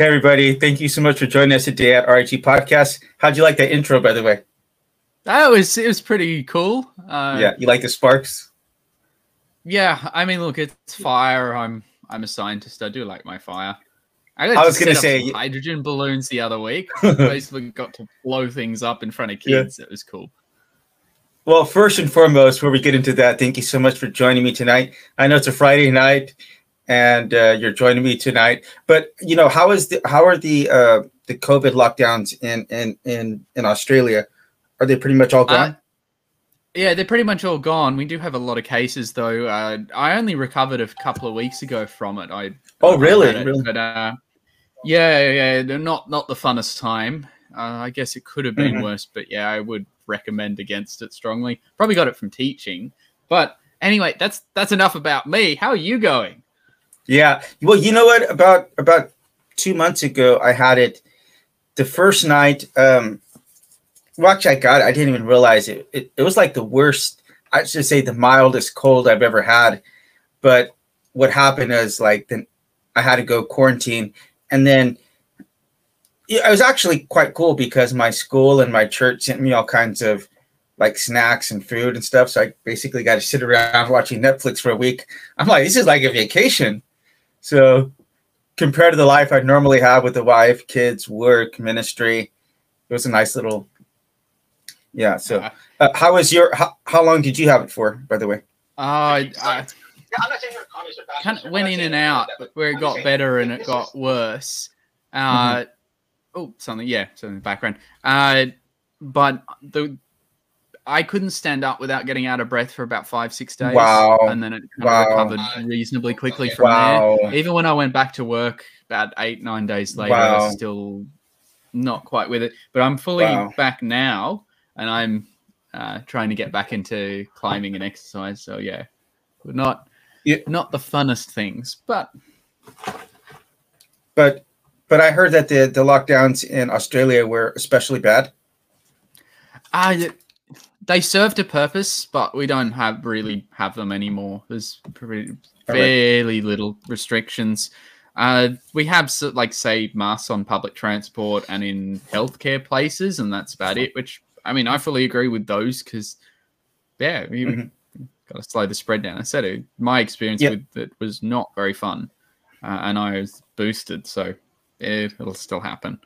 Hey, everybody. Thank you so much for joining us today at RIG Podcast. How'd you like that intro, by the way? That was it was pretty cool. Uh, yeah, you like the sparks? Yeah, I mean, look, it's fire. I'm I'm a scientist. I do like my fire. I, I was going to say hydrogen balloons the other week. Basically, got to blow things up in front of kids. Yeah. It was cool. Well, first and foremost, before we get into that, thank you so much for joining me tonight. I know it's a Friday night, and uh, you're joining me tonight. But you know, how is the how are the uh, the COVID lockdowns in in in in Australia? Are they pretty much all gone? Uh, yeah, they're pretty much all gone. We do have a lot of cases, though. Uh, I only recovered a couple of weeks ago from it. I oh really? It, really? But uh, yeah, yeah, they're not not the funnest time. Uh, I guess it could have been mm-hmm. worse, but yeah, I would recommend against it strongly. Probably got it from teaching, but anyway, that's that's enough about me. How are you going? Yeah. Well, you know what? About about two months ago, I had it. The first night, um, well, actually, I got it. I didn't even realize it. It, it was like the worst. I should say the mildest cold I've ever had. But what happened is like then I had to go quarantine, and then it was actually quite cool because my school and my church sent me all kinds of like snacks and food and stuff. So I basically got to sit around watching Netflix for a week. I'm like, this is like a vacation. So compared to the life I normally have with the wife, kids, work, ministry, it was a nice little, yeah. So uh, how was your, how, how long did you have it for, by the way? Uh, I kind of went in and out, where it got better and it got worse. Uh, mm-hmm. Oh, something, yeah, something in the background. Uh, but the I couldn't stand up without getting out of breath for about five, six days. Wow. And then it kind wow. of recovered reasonably quickly from wow. there. Even when I went back to work about eight, nine days later, wow. I was still not quite with it. But I'm fully wow. back now and I'm uh, trying to get back into climbing and exercise. So yeah, not yeah. not the funnest things, but but but I heard that the the lockdowns in Australia were especially bad. Uh, they served a purpose, but we don't have really have them anymore. There's pretty, fairly little restrictions. Uh, we have like say masks on public transport and in healthcare places, and that's about it. Which I mean, I fully agree with those because yeah, you mm-hmm. got to slow the spread down. I said it. My experience yep. with it was not very fun, uh, and I was boosted, so it, it'll still happen.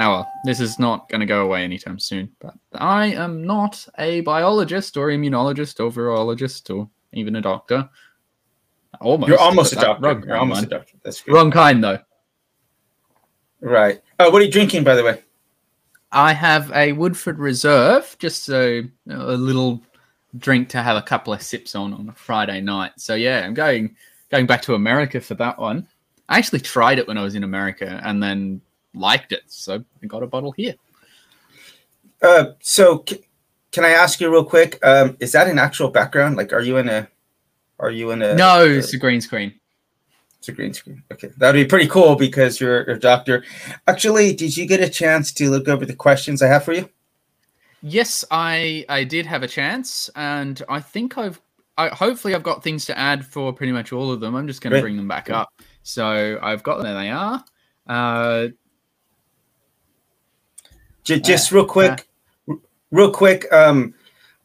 Oh well, this is not going to go away anytime soon. But I am not a biologist or immunologist or virologist or even a doctor. Almost. You're almost a doctor. Wrong, You're almost a doctor. That's good. Wrong kind though. Right. Oh, what are you drinking, by the way? I have a Woodford Reserve, just a, a little drink to have a couple of sips on on a Friday night. So yeah, I'm going going back to America for that one. I actually tried it when I was in America, and then liked it, so I got a bottle here. Uh, so c- can I ask you real quick? Um, is that an actual background? Like, are you in a? Are you in a? No, it's a green screen. It's a green screen. Okay, that'd be pretty cool because you're a doctor. Actually, did you get a chance to look over the questions I have for you? Yes, I I did have a chance, and I think I've I, hopefully I've got things to add for pretty much all of them. I'm just going to bring them back up. So I've got them. There they are. Uh, just real quick, real quick. Um,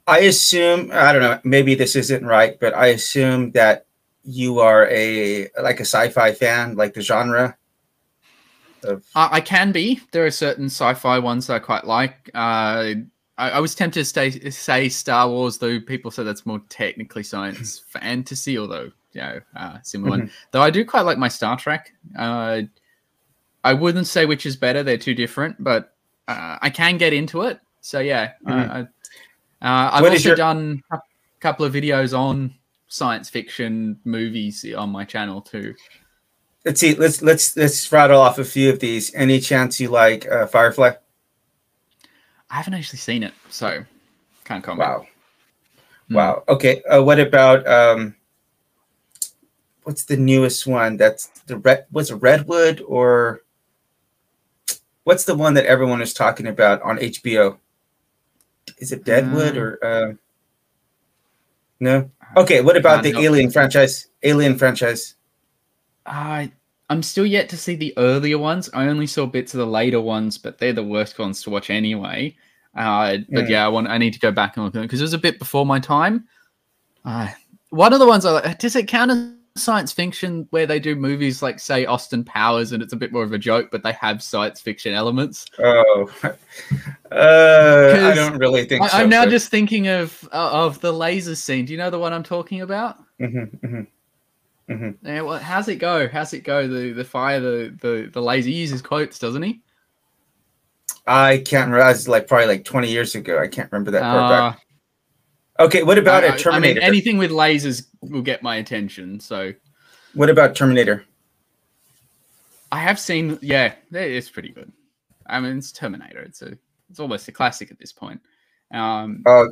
I assume I don't know. Maybe this isn't right, but I assume that you are a like a sci-fi fan, like the genre. Of... I can be. There are certain sci-fi ones that I quite like. Uh, I, I, was tempted to stay, say Star Wars, though people say that's more technically science fantasy, although you know, uh, similar mm-hmm. one. Though I do quite like my Star Trek. Uh, I wouldn't say which is better; they're too different, but uh, I can get into it. So yeah, mm-hmm. I, have also your... done a couple of videos on science fiction movies on my channel too. Let's see. Let's let's let's rattle off a few of these. Any chance you like uh, Firefly? I haven't actually seen it, so can't comment. Wow. Mm. Wow. Okay. Uh, what about um, what's the newest one? That's the red. Was it Redwood or what's the one that everyone is talking about on HBO? Is it Deadwood uh, or uh, no? Okay, what about the Alien franchise? Alien franchise. I I'm still yet to see the earlier ones. I only saw bits of the later ones, but they're the worst ones to watch anyway. Uh, but Mm. yeah, I want. I need to go back and look at it because it was a bit before my time. Uh, one of the ones I like. Does it count as science fiction where they do movies like say Austin Powers and it's a bit more of a joke, but they have science fiction elements? Oh, uh, I don't really think I, so. I'm now but- just thinking of uh, of the laser scene. Do you know the one I'm talking about? Mm-hmm, mm-hmm, Yeah, well, how's it go? How's it go? The the fire, the the the laser he uses quotes, doesn't he? I can't remember. That's like probably like 20 years ago. I can't remember that. Uh, Okay, what about I- a Terminator? I mean, anything with lasers will get my attention. So what about Terminator? I have seen, yeah, it's pretty good. I mean, it's Terminator. It's a, it's almost a classic at this point. Um, Uh,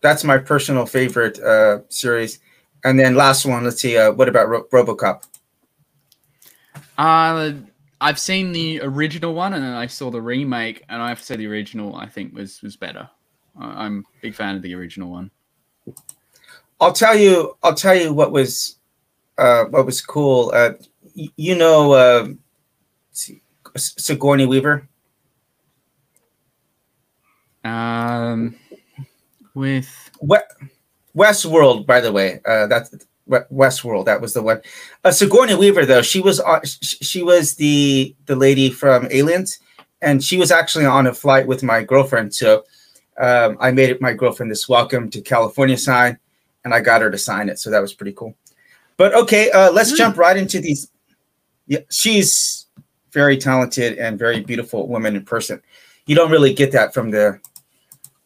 that's my personal favorite uh, series. And then last one, let's see. Uh, what about Ro- RoboCop? uh, I've seen the original one, and then I saw the remake, and I have to say the original I think was was better. I'm a big fan of the original one. I'll tell you. I'll tell you what was uh, what was cool. Uh, y- you know, uh, let's see, S- Sigourney Weaver. Um, with What Westworld, by the way. Uh, that's Westworld. That was the one. Uh, Sigourney Weaver, though, she was on, she was the the lady from Aliens, and she was actually on a flight with my girlfriend. So um, I made it my girlfriend this welcome to California sign, and I got her to sign it. So that was pretty cool. But okay, uh, let's Hmm. jump right into these. Yeah, she's very talented and very beautiful woman in person. You don't really get that from the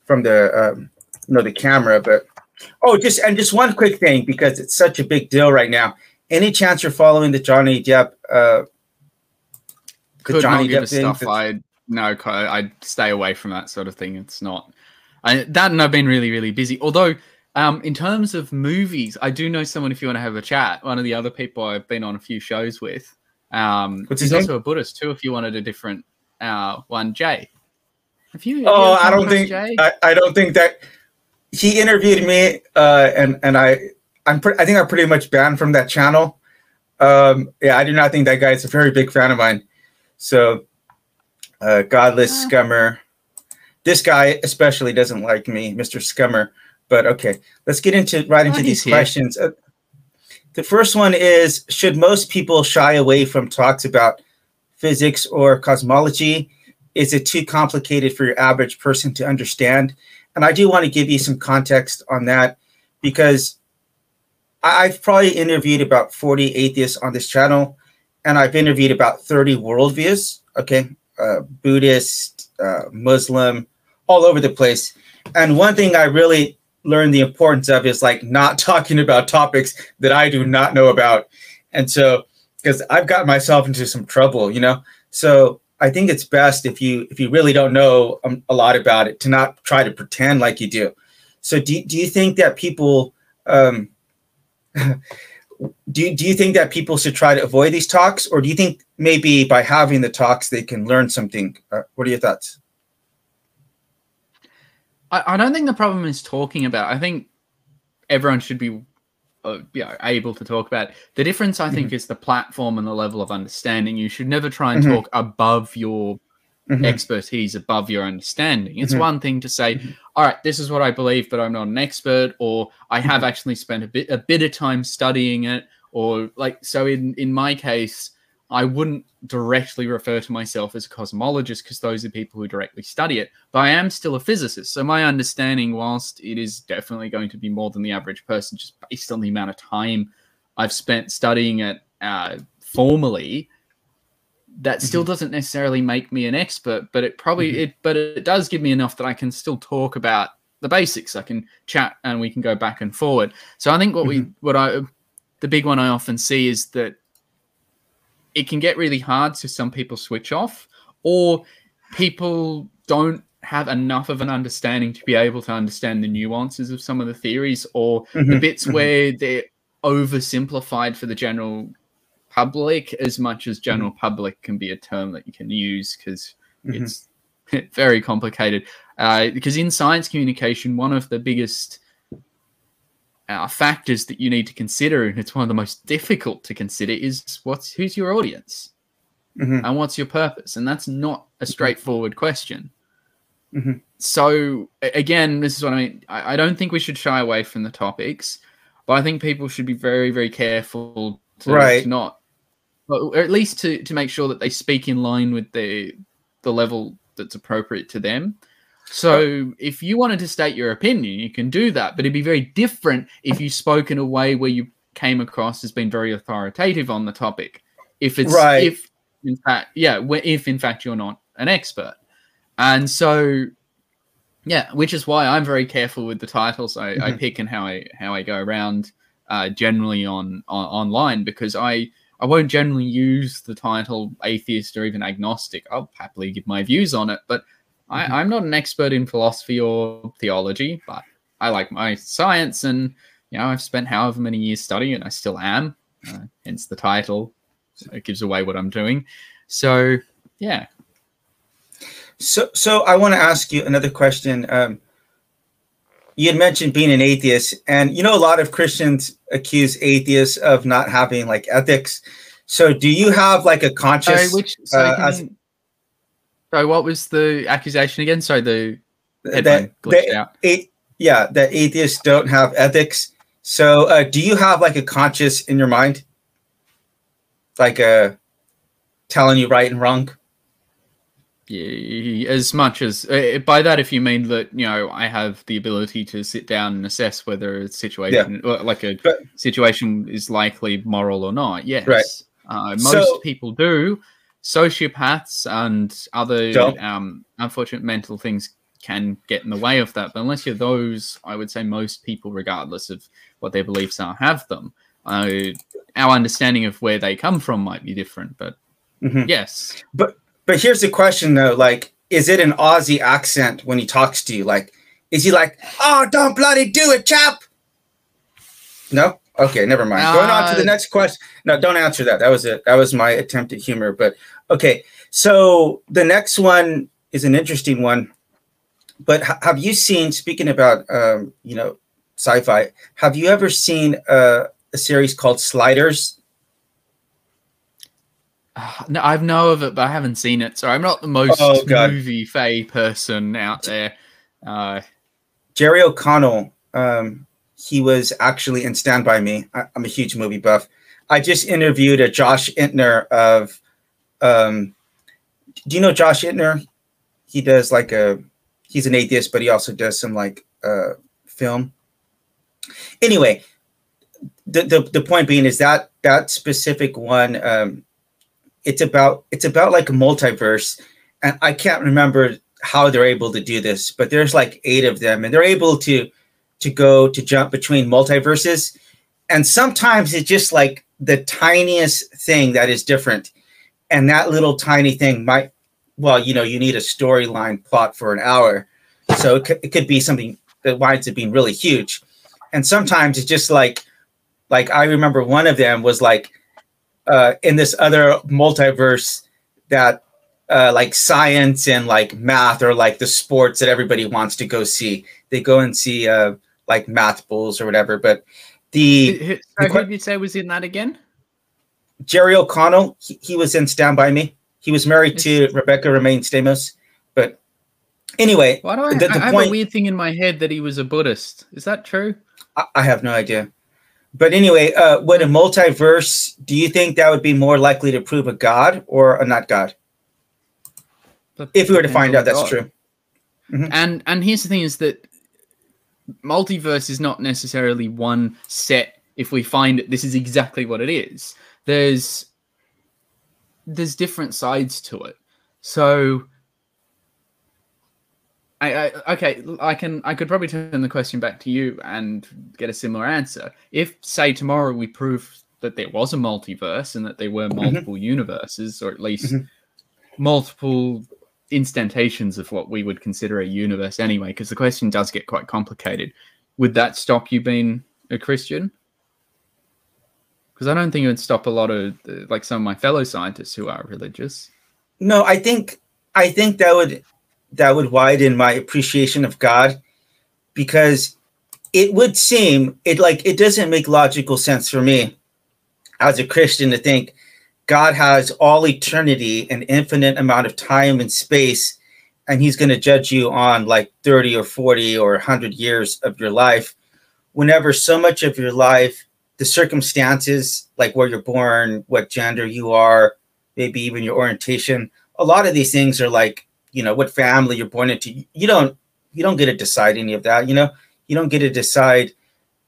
from the um, you know the camera, but oh, just and just one quick thing because it's such a big deal right now. Any chance you're following the Johnny Depp? Uh, the could Johnny not give Depp a stuff. I no, I'd stay away from that sort of thing. It's not. I, that and I've been really, really busy. Although, um, in terms of movies, I do know someone. If you want to have a chat, one of the other people I've been on a few shows with. Um, What's he's also a Buddhist too. If you wanted a different uh, one, Jay. Have you? have Oh, ever I don't think Jay? I, I don't think that he interviewed me, uh, and and I I'm pre- I think I'm pretty much banned from that channel. Um, yeah, I do not think that guy is a very big fan of mine. So, uh, godless Uh. scummer. This guy especially doesn't like me, Mr. Scummer. But okay, let's get into right into Oh, these here. questions. Uh, the first one is: Should most people shy away from talks about physics or cosmology? Is it too complicated for your average person to understand? And I do want to give you some context on that because I- I've probably interviewed about 40 atheists on this channel, and I've interviewed about 30 worldviews, okay? Uh, Buddhist, uh, Muslim, all over the place. And one thing I really learned the importance of is like not talking about topics that I do not know about. And so, because I've got myself into some trouble, you know? So I think it's best if you if you really don't know um, a lot about it to not try to pretend like you do. So do, do you think that people um, do do you think that people should try to avoid these talks, or do you think maybe by having the talks they can learn something? Uh, what are your thoughts? I, I don't think the problem is talking about. I think everyone should be, uh, you know, able to talk about. It. The difference, I think, is the platform and the level of understanding. You should never try and Mhm. talk above your Mhm. expertise, above your understanding. It's Mhm. one thing to say, Mhm. "All right, this is what I believe, but I'm not an expert," or "I have actually spent a bit a bit of time studying it," or like so. In in my case. I wouldn't directly refer to myself as a cosmologist because those are people who directly study it, but I am still a physicist. So my understanding, whilst it is definitely going to be more than the average person, just based on the amount of time I've spent studying it uh, formally, that still doesn't necessarily make me an expert. But it probably Mhm. it, but it does give me enough that I can still talk about the basics. I can chat and we can go back and forward. So I think what we what I the big one I often see is that it can get really hard so some people switch off or people don't have enough of an understanding to be able to understand the nuances of some of the theories or the Mhm. bits Mhm. where they're oversimplified for the general public as much as general public can be a term that you can use because Mhm. it's very complicated uh, because in science communication one of the biggest uh, factors that you need to consider, and it's one of the most difficult to consider, is what's who's your audience Mhm. and what's your purpose, and that's not a straightforward question. Mhm. So again, this is what I mean. I, I don't think we should shy away from the topics, but I think people should be very, very careful to, Right. to not, or at least to to make sure that they speak in line with the the level that's appropriate to them. So if you wanted to state your opinion, you can do that, but it'd be very different if you spoke in a way where you came across as being very authoritative on the topic. If it's Right. if in fact, yeah, if in fact you're not an expert, and so yeah, which is why I'm very careful with the titles I, I Mhm. pick and how I how I go around uh, generally on, on online because I I won't generally use the title atheist or even agnostic. I'll happily give my views on it, but. I, I'm not an expert in philosophy or theology, but I like my science, and you know I've spent however many years studying it. I still am, uh, hence the title. So it gives away what I'm doing. So yeah, So, so I want to ask you another question. Um, you had mentioned being an atheist, and you know a lot of Christians accuse atheists of not having like ethics. So, do you have like a sorry, conscious? which sorry, uh, can as- you- sorry, what was the accusation again? Sorry, the headphone that, glitched that out. a- yeah, that atheists don't have ethics. So, uh, do you have like a conscience in your mind, like uh, telling you right and wrong? Yeah, as much as uh, by that, if you mean that you know, I have the ability to sit down and assess whether a situation, uh, like a But- situation, is likely moral or not. Yes, Right. uh, most So- people do. Sociopaths and other um, unfortunate mental things can get in the way of that. But unless you're those, I would say most people, regardless of what their beliefs are, have them. Uh, our understanding of where they come from might be different, but Mhm. yes, But here's the question though: like, is it an Aussie accent when he talks to you? Like, is he like, "Oh, don't bloody do it, chap"? No. Okay, never mind. Going on to the Uh, next question. No, don't answer that. That was it. That was my attempt at humor. But okay, so the next one is an interesting one. But ha- have you seen? Speaking about, um, you know, sci-fi. Have you ever seen uh, a series called Sliders? Uh, no, I've know of it, but I haven't seen it. So I'm not the most Oh, movie fay person out there. Uh, Jerry O'Connell, um, he was actually in Stand By Me. I, I'm a huge movie buff. I just interviewed a Josh Intner of, um, do you know Josh Intner? He does like a, he's an atheist, but he also does some like uh, film. Anyway, the, the the point being is that that specific one, um, it's about it's about like a multiverse, and I can't remember how they're able to do this, but there's like eight of them, and they're able to to go to jump between multiverses, and sometimes it's just like the tiniest thing that is different, and that little tiny thing might, well, you know, you need a storyline plot for an hour, so it could, it could be something that winds up being really huge, and sometimes it's just like, like I remember one of them was like, uh, in this other multiverse that uh, like science and like math or like the sports that everybody wants to go see. They go and see uh, like math bulls or whatever. But the who, who- did you say was in that again? Jerry O'Connell, he, he was in Stand By Me. He was married to Rebecca Romijn Stamos. But anyway, Why do I, The- the I have point- a weird thing in my head that he was a Buddhist? Is that true? I, I have no idea. But anyway, uh, when a multiverse, do you think that would be more likely to prove a god or a not god? If we were to find out that's true. And and here's the thing: is that multiverse is not necessarily one set. If we find it, this is exactly what it is. There's there's different sides to it. So, I, I okay, I can I could probably turn the question back to you and get a similar answer. If say tomorrow we prove that there was a multiverse and that there were multiple universes, or at least Mhm. multiple instantations of what we would consider a universe anyway, because the question does get quite complicated. Would that stop you being a Christian? Because I don't think it would stop a lot of like some of my fellow scientists who are religious. No, I think I think that would that would widen my appreciation of God because it would seem it like it doesn't make logical sense for me as a Christian to think God has all eternity, an infinite amount of time and space, and he's going to judge you on like 30 or 40 or 100 years of your life. Whenever so much of your life the circumstances like where you're born what gender you are maybe even your orientation a lot of these things are like you know what family you're born into. You don't you don't get to decide any of that you know? You don't get to decide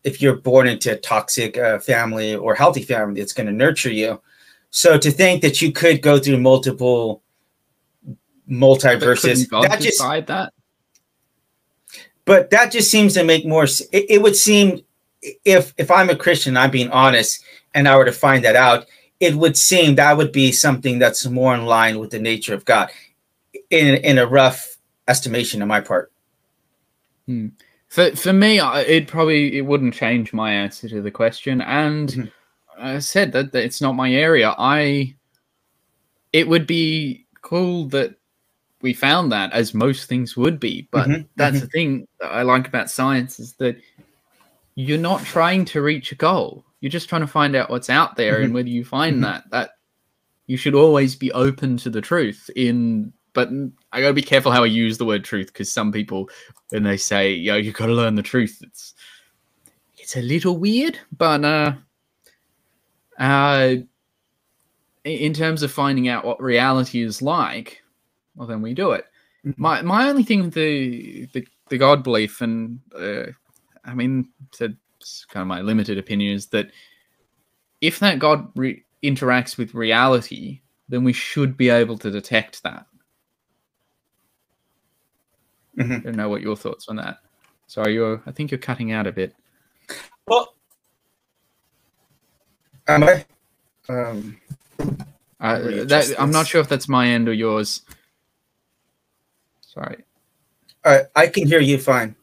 if you're born into a toxic uh, family or healthy family that's going to nurture you so to think that you could go through multiple multiverses that just that. But that just seems to make more it, it would seem if if i'm a christian i'm being honest and i were to find that out it would seem that would be something that's more in line with the nature of god in in a rough estimation on my part hmm. for for me it probably it wouldn't change my answer to the question and mm-hmm. I said that, that it's not my area i it would be cool that we found that as most things would be. But mm-hmm, that's mm-hmm. the thing that I like about science is that you're not trying to reach a goal. You're just trying to find out what's out there mm-hmm. and whether you find mm-hmm. that that you should always be open to the truth in but I gotta be careful how I use the word truth because some people when they say, yo, you gotta learn the truth, it's it's a little weird, but uh uh in terms of finding out what reality is like, well then we do it. Mm-hmm. My my only thing with the the, the God belief, and uh, I mean, to kind of my limited opinion is that if that God re- interacts with reality, then we should be able to detect that. Mm-hmm. I don't know what your thoughts on that. Sorry, you're. I think you're cutting out a bit. Well, am I? Um, uh, that, I'm not sure if that's my end or yours. Sorry. Uh, I can hear you fine.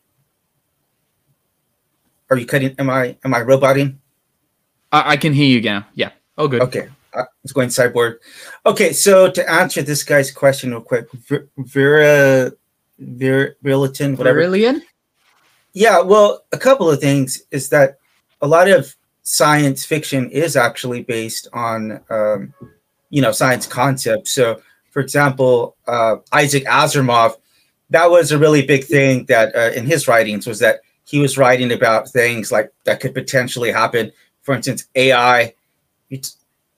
Are you cutting? Am I am I roboting? I, I can hear you now. Yeah. Oh, good. Okay. Uh, it's going cyborg. Okay, so to answer this guy's question real quick, Vera, Vera, Virilatin, whatever. Virillion? Yeah. Well, a couple of things is that a lot of science fiction is actually based on, um, you know, science concepts. So, for example, uh, Isaac Asimov that was a really big thing that uh, in his writings was that he was writing about things like that could potentially happen. For instance, AI,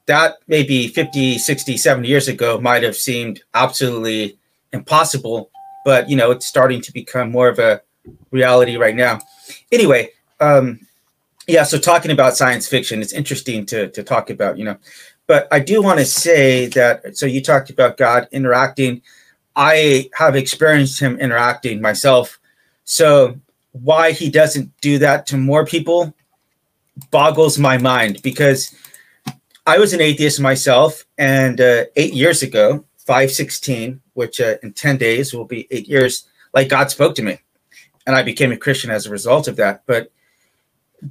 that maybe 50, 60, 70 years ago might have seemed absolutely impossible, but you know, it's starting to become more of a reality right now. Anyway, um, yeah, so talking about science fiction, it's interesting to, to talk about, you know, but I do want to say that, so you talked about God interacting I have experienced him interacting myself. So why he doesn't do that to more people boggles my mind because I was an atheist myself, and uh, eight years ago, five sixteen, which uh, in ten days will be eight years, like God spoke to me, and I became a Christian as a result of that. But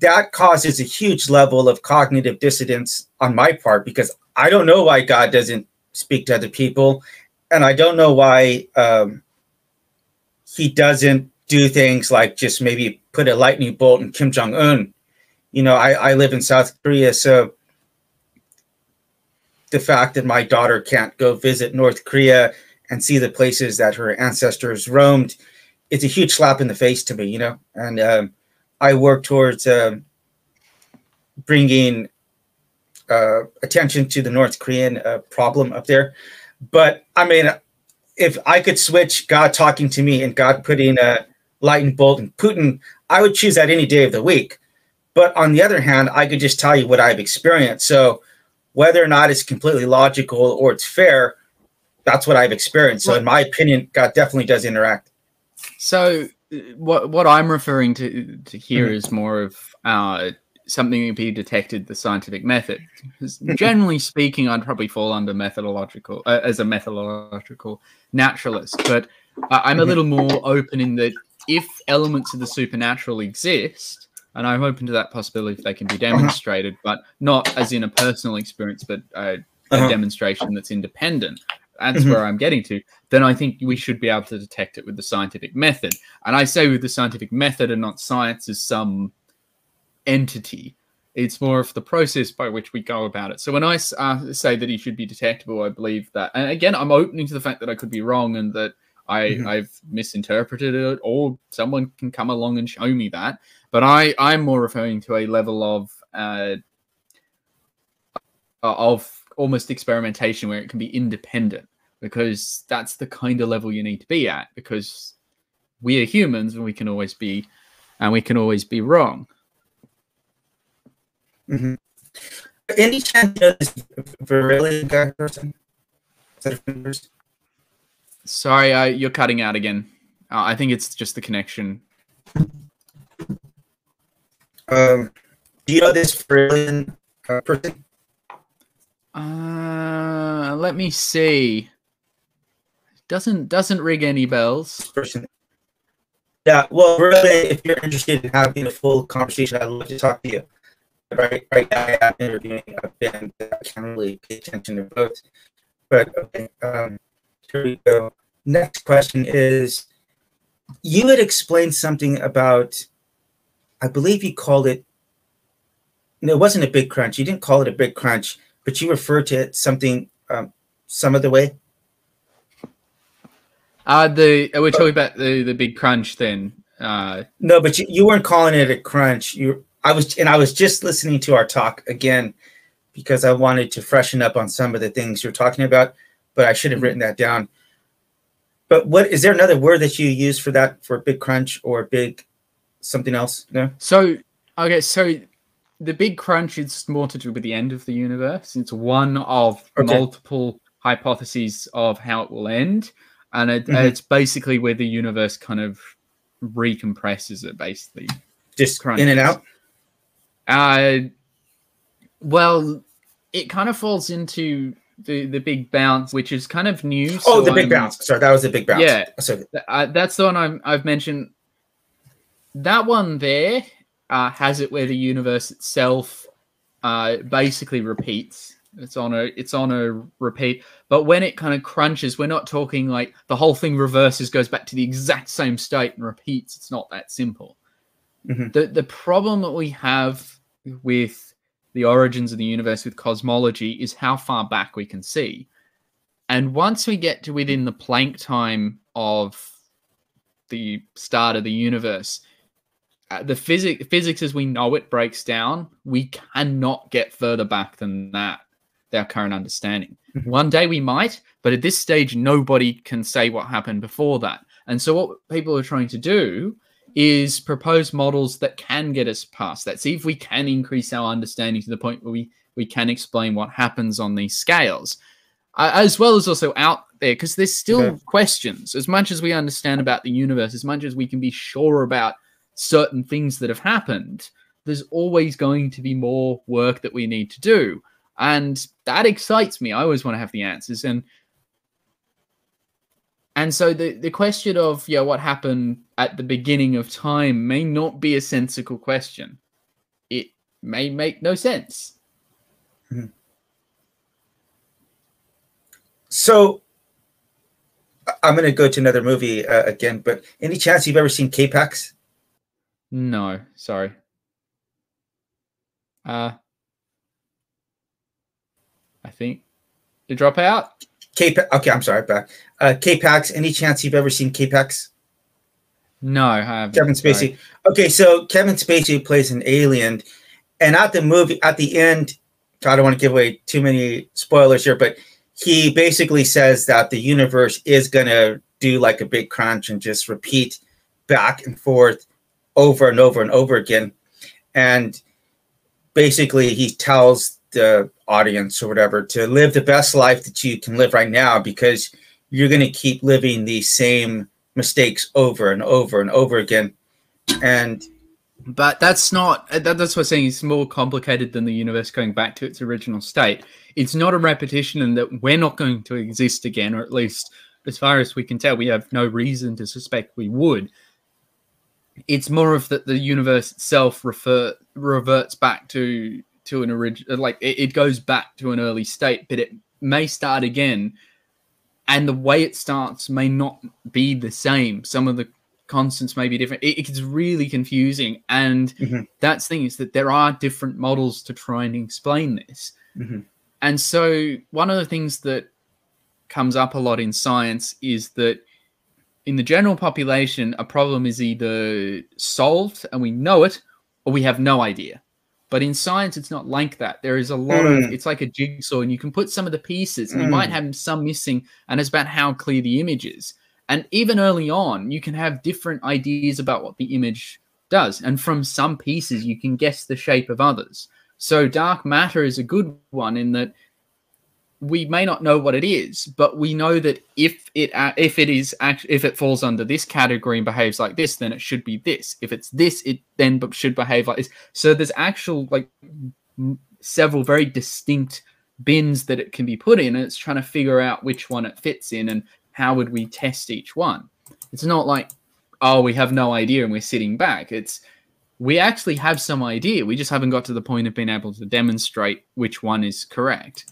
that causes a huge level of cognitive dissonance on my part because I don't know why God doesn't speak to other people, and I don't know why um, he doesn't do things like just maybe put a lightning bolt in Kim Jong Un. You know, I, I live in South Korea, so the fact that my daughter can't go visit North Korea and see the places that her ancestors roamed, it's a huge slap in the face to me, you know. And um, I work towards uh, bringing uh, attention to the North Korean uh, problem up there. But I mean, if I could switch God talking to me and God putting a lightning bolt in Putin, I would choose that any day of the week. But on the other hand, I could just tell you what I've experienced. So whether or not it's completely logical or it's fair, that's what I've experienced. So in my opinion, God definitely does interact. So what what I'm referring to to here mm-hmm. is more of uh, something to be detected the scientific method. generally speaking, I'd probably fall under methodological uh, as a methodological naturalist, but uh, I'm a little more open in that if elements of the supernatural exist, and I'm open to that possibility if they can be uh-huh. demonstrated, but not as in a personal experience, but a, a uh-huh. demonstration that's independent. That's Mhm. where I'm getting to, then I think we should be able to detect it with the scientific method. And I say with the scientific method and not science as some entity. It's more of the process by which we go about it. So when I uh, say that he should be detectable, I believe that. And again, I'm opening to the fact that I could be wrong and that I, Mhm. I've misinterpreted it, or someone can come along and show me that. But I, I'm more referring to a level of uh, of almost experimentation where it can be independent, because that's the kind of level you need to be at. Because we are humans, and we can always be, and we can always be wrong. Mhm. Any chance this Varillion guy person? Set of fingers? Sorry, uh, you're cutting out again. Uh, I think it's just the connection. Um, do you know this Varillion uh, person? Uh, let me see. Doesn't doesn't ring any bells. person. Yeah, well, really, if you're interested in having a full conversation, I'd love to talk to you. Right, right now, I am interviewing a band that I can't really pay attention to both. But okay, um, here we go. Next question is: You had explained something about, I believe you called it. No, it wasn't a big crunch. You didn't call it a big crunch, but you referred to it something um, some other way. Uh the we're talking about the the big crunch then. Uh, No, but you, you weren't calling it a crunch. You, I was, and I was just listening to our talk again because I wanted to freshen up on some of the things you're talking about. But I should have written that down. But what is there another word that you use for that for big crunch or big something else? No. so okay, so the big crunch is more to do with the end of the universe. It's one of Okay. multiple hypotheses of how it will end, and it, Mhm. it's basically where the universe kind of recompresses it, basically. Just Crunch. in and out. Uh, well, it kind of falls into the the big bounce, which is kind of new. Oh, so the big I'm- bounce. Sorry, that was the big bounce. Yeah. So Uh, that's the one I'm, I've mentioned. That one there uh, has it where the universe itself uh, basically repeats. It's on a it's on a repeat, but when it kind of crunches, we're not talking like the whole thing reverses, goes back to the exact same state and repeats. It's not that simple. Mhm. The the problem that we have with the origins of the universe with cosmology is how far back we can see. And once we get to within the Planck time of the start of the universe, uh, the physics physics as we know it breaks down. We cannot get further back than that. Our current understanding. Mhm. One day we might, but at this stage, nobody can say what happened before that. And so, what people are trying to do is propose models that can get us past that. See if we can increase our understanding to the point where we we can explain what happens on these scales, uh, as well as also out there because there's still questions. As much as we understand about the universe, as much as we can be sure about certain things that have happened, there's always going to be more work that we need to do, and that excites me. I always want to have the answers, and and so the the question of yeah, what happened at the beginning of time may not be a sensical question. It may make no sense. so I- I'm going to go to another movie uh, again. But any chance you've ever seen K-Pax? No, sorry. Uh, I think to drop out. K okay, I'm sorry, back. Uh, K-Pax. Any chance you've ever seen K-Pax? No, I haven't. Kevin sorry. Spacey. Okay, so Kevin Spacey plays an alien, and at the movie, at the end, I don't want to give away too many spoilers here, but he basically says that the universe is gonna do like a big crunch and just repeat back and forth over and over and over again, and basically he tells the audience or whatever to live the best life that you can live right now because you're gonna keep living the same mistakes over and over and over again. And But that's not. That, that's what I'm saying. It's more complicated than the universe going back to its original state. It's not a repetition, and that we're not going to exist again, or at least as far as we can tell, we have no reason to suspect we would. It's more of that the universe itself refer reverts back to to an original, like it, it goes back to an early state, but it may start again and the way it starts may not be the same. Some of the constants may be different. It, it's really confusing, and Mhm. that's the thing is that there are different models to try and explain this. Mhm. And so, one of the things that comes up a lot in science is that in the general population, a problem is either solved and we know it, or we have no idea. But in science, it's not like that. There is a lot of, Mm. it's like a jigsaw, and you can put some of the pieces, and you Mm. might have some missing, and it's about how clear the image is. And even early on, you can have different ideas about what the image does. And from some pieces, you can guess the shape of others. So dark matter is a good one in that we may not know what it is, but we know that if it if it is if it falls under this category and behaves like this, then it should be this. If it's this, it then should behave like this. So there's actual like several very distinct bins that it can be put in, and it's trying to figure out which one it fits in and how would we test each one. It's not like oh we have no idea and we're sitting back. It's we actually have some idea. We just haven't got to the point of being able to demonstrate which one is correct.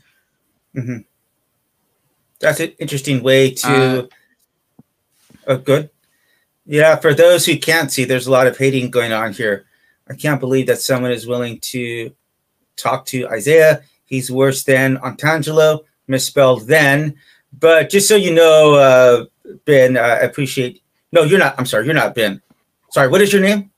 That's an interesting way to. Uh, oh, good. Yeah, for those who can't see, there's a lot of hating going on here. I can't believe that someone is willing to talk to Isaiah. He's worse than Antangelo, misspelled then. But just so you know, uh, Ben, uh, I appreciate. No, you're not. I'm sorry, you're not Ben. Sorry, what is your name?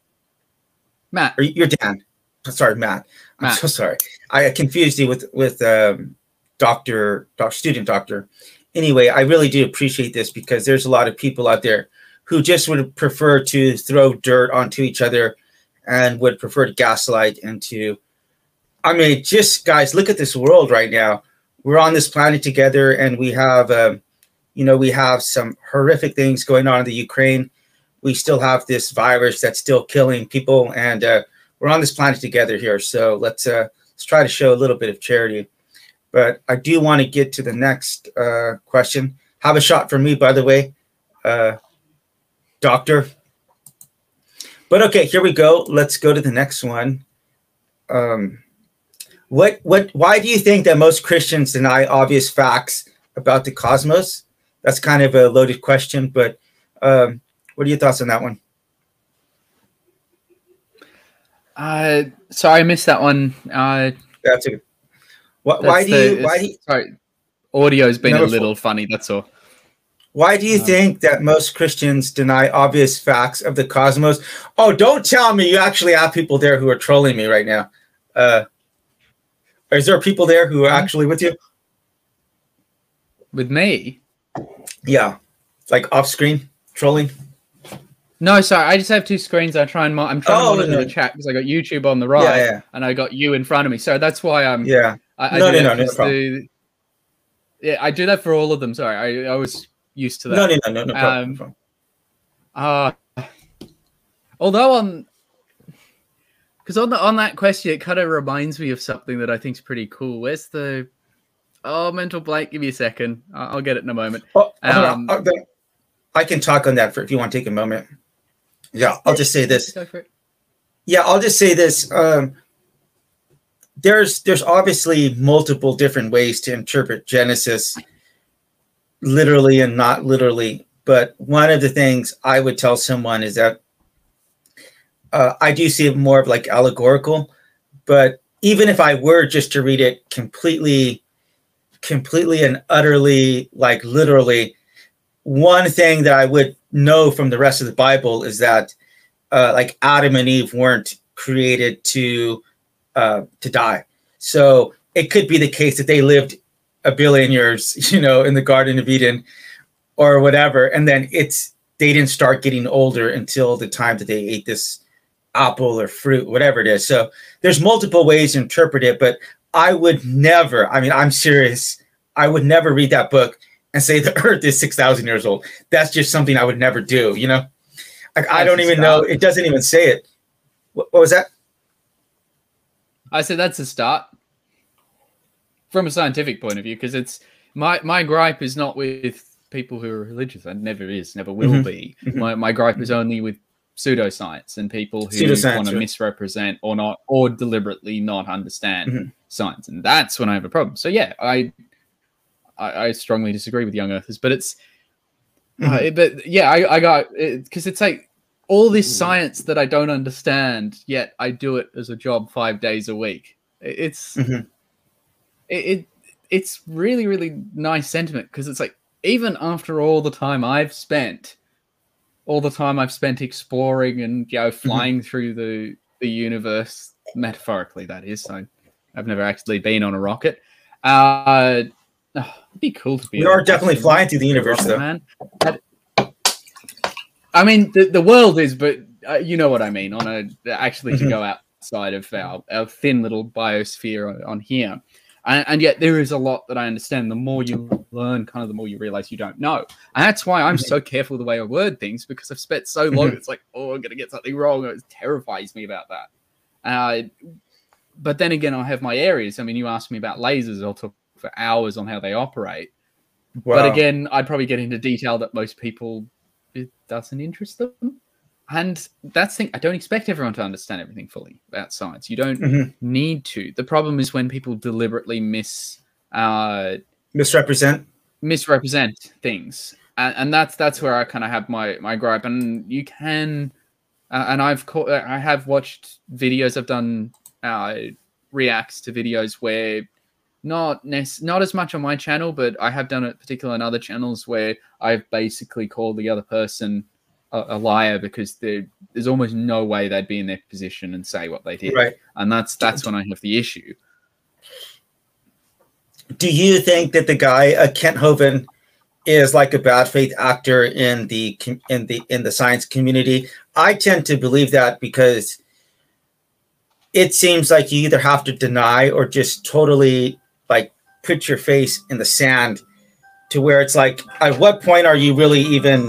Matt, Or you're Dan. Sorry, Matt. I'm so sorry. I confused you with with um, doctor, doc, student doctor. Anyway, I really do appreciate this because there's a lot of people out there who just would prefer to throw dirt onto each other and would prefer to gaslight and to. I mean, just guys, look at this world right now. We're on this planet together, and we have, um, you know, we have some horrific things going on in the Ukraine. We still have this virus that's still killing people, and uh, we're on this planet together here. So let's uh, let's try to show a little bit of charity. But I do want to get to the next uh, question. Have a shot for me, by the way, uh, doctor. But okay, here we go. Let's go to the next one. Um, what what? Why do you think that most Christians deny obvious facts about the cosmos? That's kind of a loaded question, but um, what are your thoughts on that one? uh, sorry, I missed that one. Uh, That's a. Why, why do the- you why do you, sorry, audio's been a four. little funny. That's all. why do you Um, think that most Christians deny obvious facts of the cosmos? Oh, don't tell me you actually have people there who are trolling me right now. Uh, is there people there who are actually with you? With me, Yeah, like off screen trolling. no, sorry, I just have two screens. I try and mo- I'm trying Oh, to monitor no. the chat because I got YouTube on the right Yeah, yeah, and I got you in front of me. So that's why I'm. yeah. I, I No, do no, that no, no the- yeah, I do that for all of them. Sorry, I, I was used to that. No, no, no, no, no problem. Um. Uh although on because on the on that question, it kind of reminds me of something that I think is pretty cool. Where's the oh mental blank? Give me a second. I'll, I'll get it in a moment. Oh, on. um, I can talk on that for if you want to take a moment. Yeah, I'll just say this. Go for it. Yeah, I'll just say this. Um, there's there's obviously multiple different ways to interpret Genesis, literally and not literally. But one of the things I would tell someone is that uh, I do see it more of like allegorical. But even if I were just to read it completely, completely and utterly, like literally, one thing that I would know from the rest of the Bible is that uh, like Adam and Eve weren't created to uh, to die. So it could be the case that they lived a billion years, you know, in the Garden of Eden or whatever, and then it's they didn't start getting older until the time that they ate this apple or fruit, whatever it is. So there's multiple ways to interpret it, but I would never. I mean, I'm serious. I would never read that book and say the Earth is six thousand years old. That's just something I would never do. You know, like I don't even know. It doesn't even say it. What, what was that? I said that's a start from a scientific point of view because it's my my gripe is not with people who are religious and never is, never will Mhm. be. Mhm. My my gripe is only with pseudoscience and people who want to right. misrepresent or not or deliberately not understand Mhm. science, and that's when I have a problem. So yeah, I I, I strongly disagree with young earthers, but it's uh, Mhm. it- but yeah, I, I got because it's like all this science that I don't understand, yet I do it as a job five days a week. It- It's Mhm. it, it it's really really nice sentiment because it's like even after all the time I've spent, all the time I've spent exploring and you know flying through the the universe metaphorically that is. I, I've never actually been on a rocket. Uh, oh, it'd be cool to be. We are definitely flying through the universe, Rocket though. Man. That- I mean, the, the world is, but uh, you know what I mean. On a actually to Mhm. go outside of our, our thin little biosphere on, on here, and, and yet there is a lot that I understand. The more you learn, kind of the more you realize you don't know, and that's why I'm so careful the way I word things because I've spent so long. Mhm. It's like, oh, I'm gonna get something wrong. It terrifies me about that. Uh, but then again, I have my areas. I mean, you asked me about lasers. I'll talk for hours on how they operate. Wow. But again, I'd probably get into detail that most people it doesn't interest them. And that's the thing. I don't expect everyone to understand everything fully about science. You don't Mhm. need to. The problem is when people deliberately miss uh, misrepresent. misrepresent things, and, and that's that's where I kind of have my my gripe. And you can, uh, and I've caught, I have watched videos. I've done uh, reacts to videos where not nec- not as much on my channel, but I have done it particularly on other channels where I've basically called the other person a, a liar because there's almost no way they'd be in their position and say what they did, Right. and that's that's when I have the issue. Do you think that the guy uh, Kent Hovind is like a bad faith actor in the com- in the in the science community? I tend to believe that because it seems like you either have to deny or just totally like put your face in the sand to where it's like at what point are you really even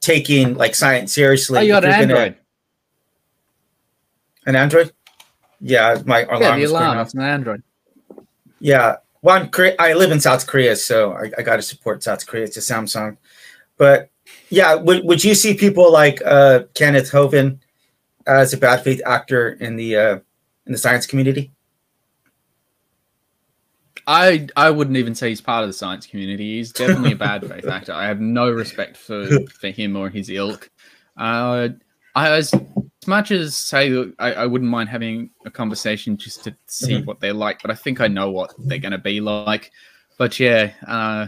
taking like science seriously oh, you got an you're gonna- Android? an android yeah my alarm Yeah, the alarm. It's an Android. Yeah. Well, I'm Kore- I live in South Korea, so I, I got to support South Korea. It's a Samsung. But yeah, would, would you see people like uh, Kenneth Hovind as a bad faith actor in the uh, in the science community? I I wouldn't even say he's part of the science community. He's definitely a bad faith actor. I have no respect for for him or his ilk. Uh, I as much as say I, I wouldn't mind having a conversation just to see Mhm. what they're like, but I think I know what they're going to be like. But yeah, uh,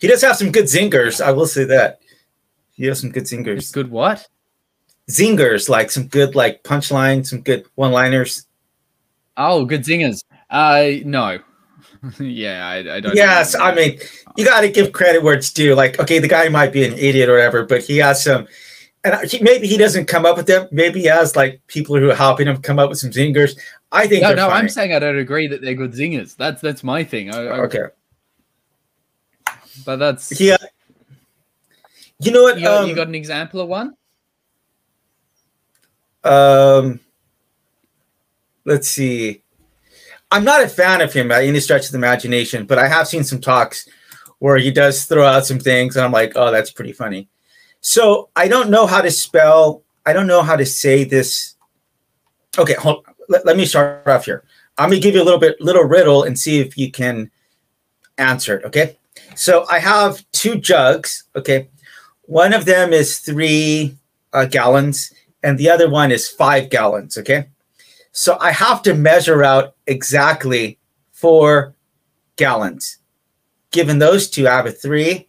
He does have some good zingers. I will say that. He has some good zingers. good what? Zingers, like some good like punchlines, some good one-liners. Oh, good zingers. Uh, no. yeah, I, I don't. Yes. I mean you got to give credit where it's due. Like, okay, the guy might be an idiot or whatever, but he has some. And he, maybe he doesn't come up with them. Maybe he has like people who are helping him come up with some zingers. I think. no, no. I'm saying I don't agree that they're good zingers. That's that's my thing. I, I- okay. but that's Yeah. You know what? You got, um, you got an example of one? um, let's see. I'm not a fan of him by any stretch of the imagination, but I have seen some talks where he does throw out some things, and I'm like, oh, that's pretty funny. So I don't know how to spell. I don't know how to say this. Okay, hold. Let, let me start off here. I'm gonna give you a little bit, little riddle, and see if you can answer it. Okay. So I have two jugs. Okay. One of them is three uh, gallons, and the other one is five gallons. Okay. So I have to measure out exactly four gallons. Given those two, I have a three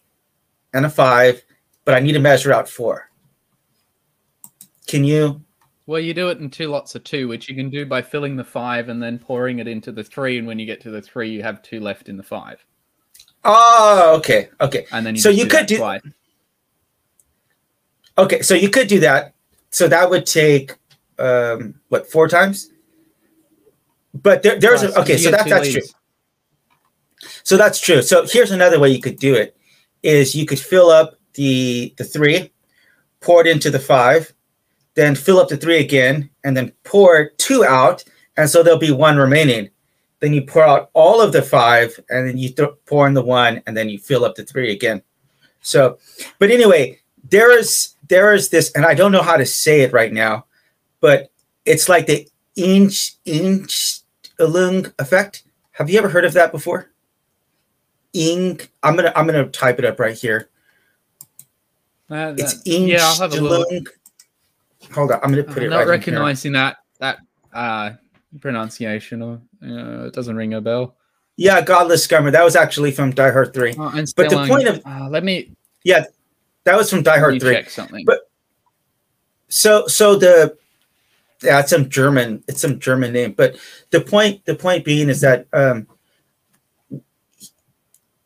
and a five, but I need to measure out four. Can you? Well, you do it in two lots of two, which you can do by filling the five and then pouring it into the three. And when you get to the three, you have two left in the five. Oh, okay. Okay. And then you So you do could do- twice. Okay. So you could do that. So that would take, um, what, four times? But there, there's a, okay. So that, that's true. So that's true. So here's another way you could do it: is you could fill up the the three, pour it into the five, then fill up the three again, and then pour two out, and so there'll be one remaining. Then you pour out all of the five, and then you th- pour in the one, and then you fill up the three again. So, but anyway, there is there is this, and I don't know how to say it right now, but it's like the inch inch effect. Have you ever heard of that before? Ing. I'm gonna I'm gonna type it up right here. Uh, It's that- yeah, I'll have a look. Hold on, I'm gonna put I'm it not right recognizing that that uh, pronunciation, or uh, it doesn't ring a bell. Yeah, Godless Scummer. That was actually from Die Hard Three. Oh, But the point of- uh, let me, Yeah, That was from Die Hard Three. check something. But- So so the yeah, it's some German, it's some German name. But the point the point being is that um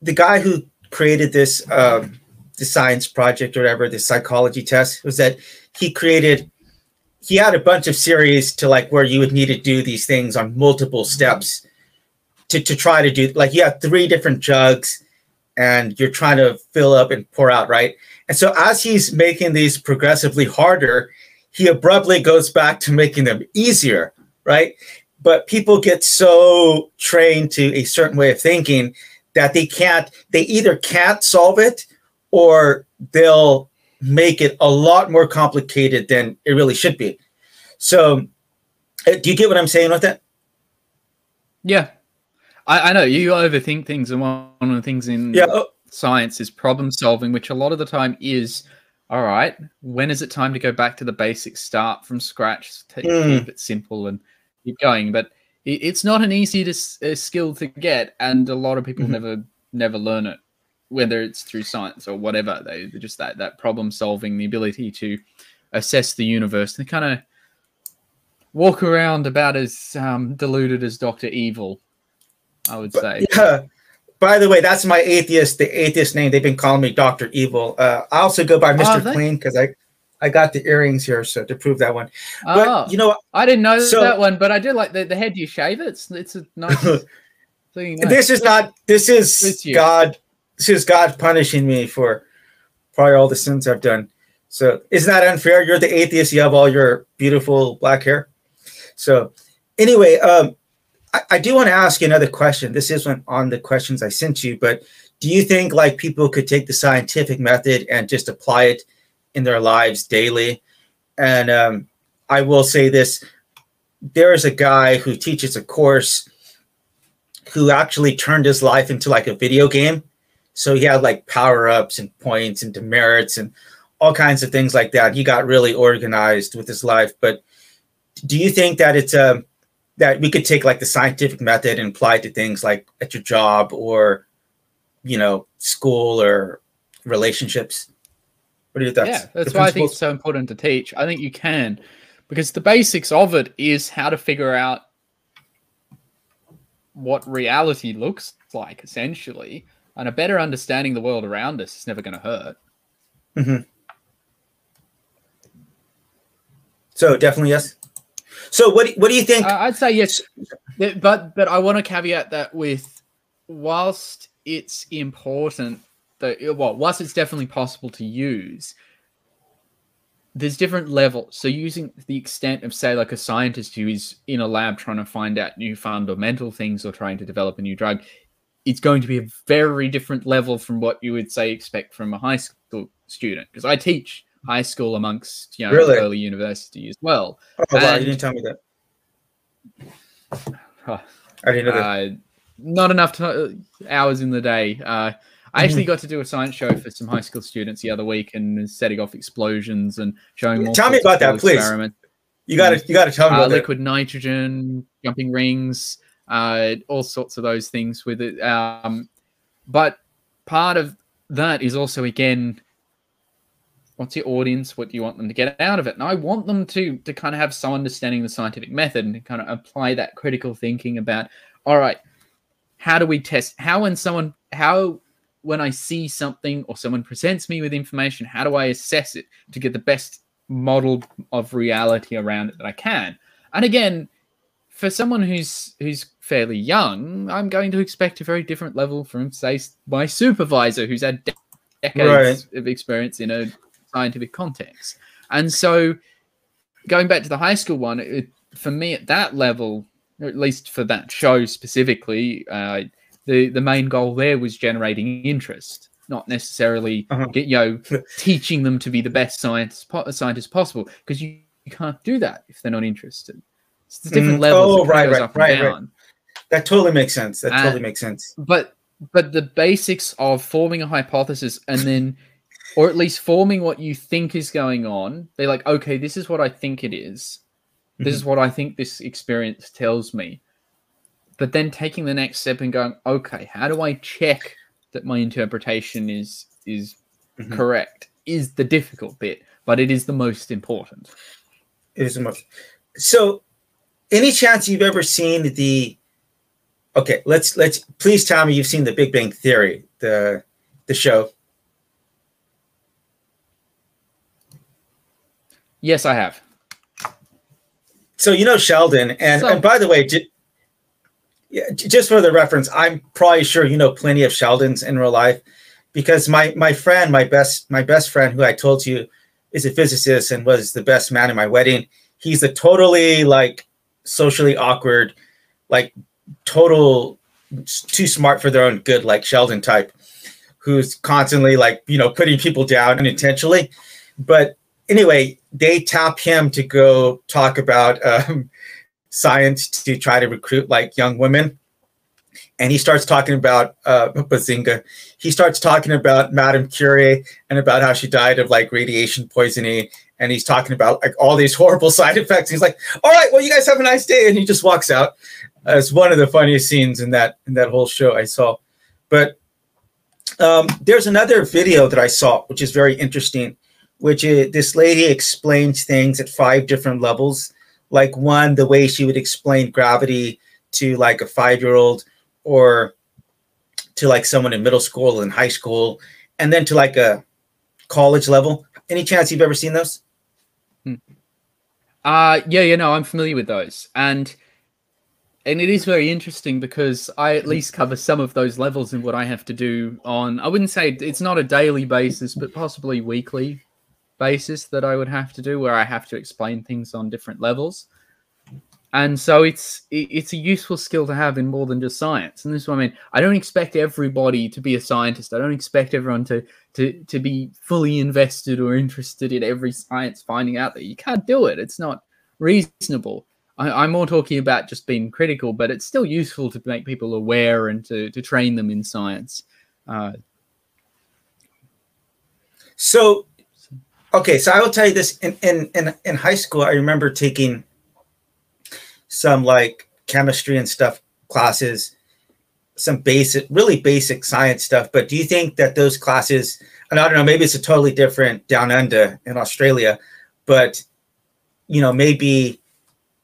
the guy who created this um the science project or whatever, the psychology test, was that he created he had a bunch of series to like where you would need to do these things on multiple steps to, to try to do like you have three different jugs and you're trying to fill up and pour out, right? And so as he's making these progressively harder, he abruptly goes back to making them easier, right? But people get so trained to a certain way of thinking that they can't, they either can't solve it or they'll make it a lot more complicated than it really should be. So, uh, do you get what I'm saying with that? yeah, I, I know you overthink things, and one of the things in Yeah. oh, science is problem solving, which a lot of the time is all right. When is it time to go back to the basics, start from scratch, to Mm. keep it simple, and keep going? But it, it's not an easy to, uh, skill to get, and a lot of people Mhm. never never learn it, whether it's through science or whatever. They they're just that that problem solving, the ability to assess the universe, and kind of walk around about as um, deluded as Doctor Evil. I would say. Yeah. By the way, that's my atheist, the atheist name. They've been calling me Doctor Evil. Uh, I also go by Mr. they- Clean because I, I got the earrings here, so to prove that one. But oh. you know, I didn't know So- that one, but I do like the, the head you shave it. It's, it's a nice thing. this is not. This is. God. This is God punishing me for probably all the sins I've done. So isn't that unfair? You're the atheist. You have all your beautiful black hair. So anyway, um, I, I do want to ask you another question. This isn't on the questions I sent you, but do you think like people could take the scientific method and just apply it in their lives daily? And um, I will say this: there is a guy who teaches a course who actually turned his life into like a video game. So he had like power ups and points and demerits and all kinds of things like that. He got really organized with his life. But do you think that it's um that we could take like the scientific method and apply it to things like at your job or you know school or relationships? What are your thoughts? yeah, that's The why I think it's so important to teach. I think you can, because the basics of it is how to figure out what reality looks like, essentially, and a better understanding the world around us is never going to hurt. Mm-hmm. So definitely yes. So what do, what do you think? Uh, I'd say yes, but but I want to caveat that with whilst it's important that well, whilst it's definitely possible to use, there's different levels. So using the extent of say like a scientist who is in a lab trying to find out new fundamental things or trying to develop a new drug, it's going to be a very different level from what you would say expect from a high school student. Because I teach high school amongst you know Really? early university as well. oh, wow, you didn't tell me that. I didn't know that. Uh, not enough to, hours in the day. Uh, I actually got to do a science show for some high school students the other week and setting off explosions and showing. all Tell me about that, please. you got to you got to tell me Uh, about that. liquid nitrogen, jumping rings, uh, all sorts of those things with it. Um, but part of that is also again, what's your audience? What do you want them to get out of it? And I want them to to kind of have some understanding of the scientific method and to kind of apply that critical thinking about. All right, how do we test? How when someone how when I see something or someone presents me with information, how do I assess it to get the best model of reality around it that I can? And again, for someone who's who's fairly young, I'm going to expect a very different level from, say, my supervisor who's had de- decades of experience in a scientific context. And so, going back to the high school one, it, for me at that level, at least for that show specifically, uh, the the main goal there was generating interest, not necessarily Uh-huh. get, you know teaching them to be the best science po- scientists possible because you, you can't do that if they're not interested. It's the different Mhm. levels. Oh, right, right, up and right, right. down. That totally makes sense. That Uh, totally makes sense. But but the basics of forming a hypothesis and then or at least forming what you think is going on they're like okay this is what i think it is this is what i think this experience tells me but then taking the next step and going okay how do i check that my interpretation is is Mhm. correct is the difficult bit but it is the most important It is the most. So, any chance you've ever seen the? Okay, let's let's please tell me you've seen the Big Bang Theory, the the show. Yes i have So you know Sheldon, and So- and by the way, j- yeah, just for the reference, I'm probably sure you know plenty of Sheldons in real life, because my my friend, my best my best friend, who I told you is a physicist and was the best man at my wedding. He's a totally like socially awkward, like total too smart for their own good, like Sheldon type, who's constantly like you know putting people down unintentionally. But anyway, they tap him to go talk about um, science to try to recruit like young women. And he starts talking about uh, Bazinga. He starts talking about Madame Curie and about how she died of like radiation poisoning. And he's talking about like all these horrible side effects. He's like, "All right, well, you guys have a nice day," and he just walks out. Uh, it's one of the funniest scenes in that in that whole show I saw. But um, there's another video that I saw, which is very interesting which is this lady explains things at five different levels. Like one, the way she would explain gravity to like a five year old or to like someone in middle school and high school, and then to like a college level. Any chance you've ever seen those? Uh yeah, you know, I'm familiar with those. And and it is very interesting because I at least cover some of those levels in what I have to do on I wouldn't say it's not a daily basis, but possibly weekly basis that I would have to do where I have to explain things on different levels. And so it's it's a useful skill to have in more than just science. And this is what I mean. I don't expect everybody to be a scientist. I don't expect everyone to to to be fully invested or interested in every science finding out there. You can't do it. It's not reasonable. I, I'm more talking about just being critical, but it's still useful to make people aware and to to train them in science. Uh, So, okay, so I will tell you this. In in in, in high school, I remember taking some like chemistry and stuff classes, some basic, really basic science stuff. But do you think that those classes, and I don't know, maybe it's a totally different down under in Australia, but you know, maybe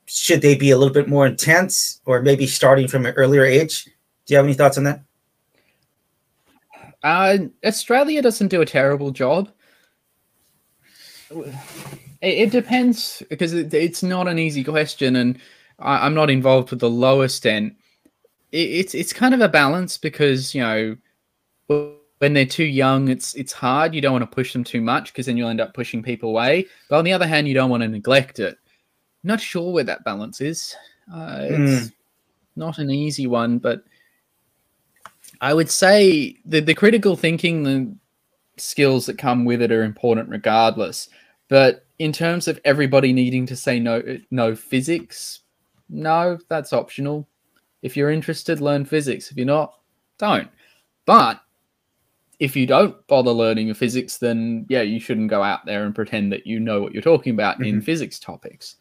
should they be a little bit more intense, or maybe starting from an earlier age? Do you have any thoughts on that? Uh, Australia doesn't do a terrible job. It, it depends because it, it's not an easy question, and I, I'm not involved with the lowest end. It, it's it's kind of a balance because you know when they're too young, it's it's hard. You don't want to push them too much because then you'll end up pushing people away. But on the other hand, you don't want to neglect it. Not sure where that balance is. Uh, it's not an easy one, but I would say the, the critical thinking, the skills that come with it are important regardless. But in terms of everybody needing to say no, no physics, no, that's optional. If you're interested, learn physics. If you're not, don't. But if you don't bother learning physics, then yeah, you shouldn't go out there and pretend that you know what you're talking about in Mhm. physics topics.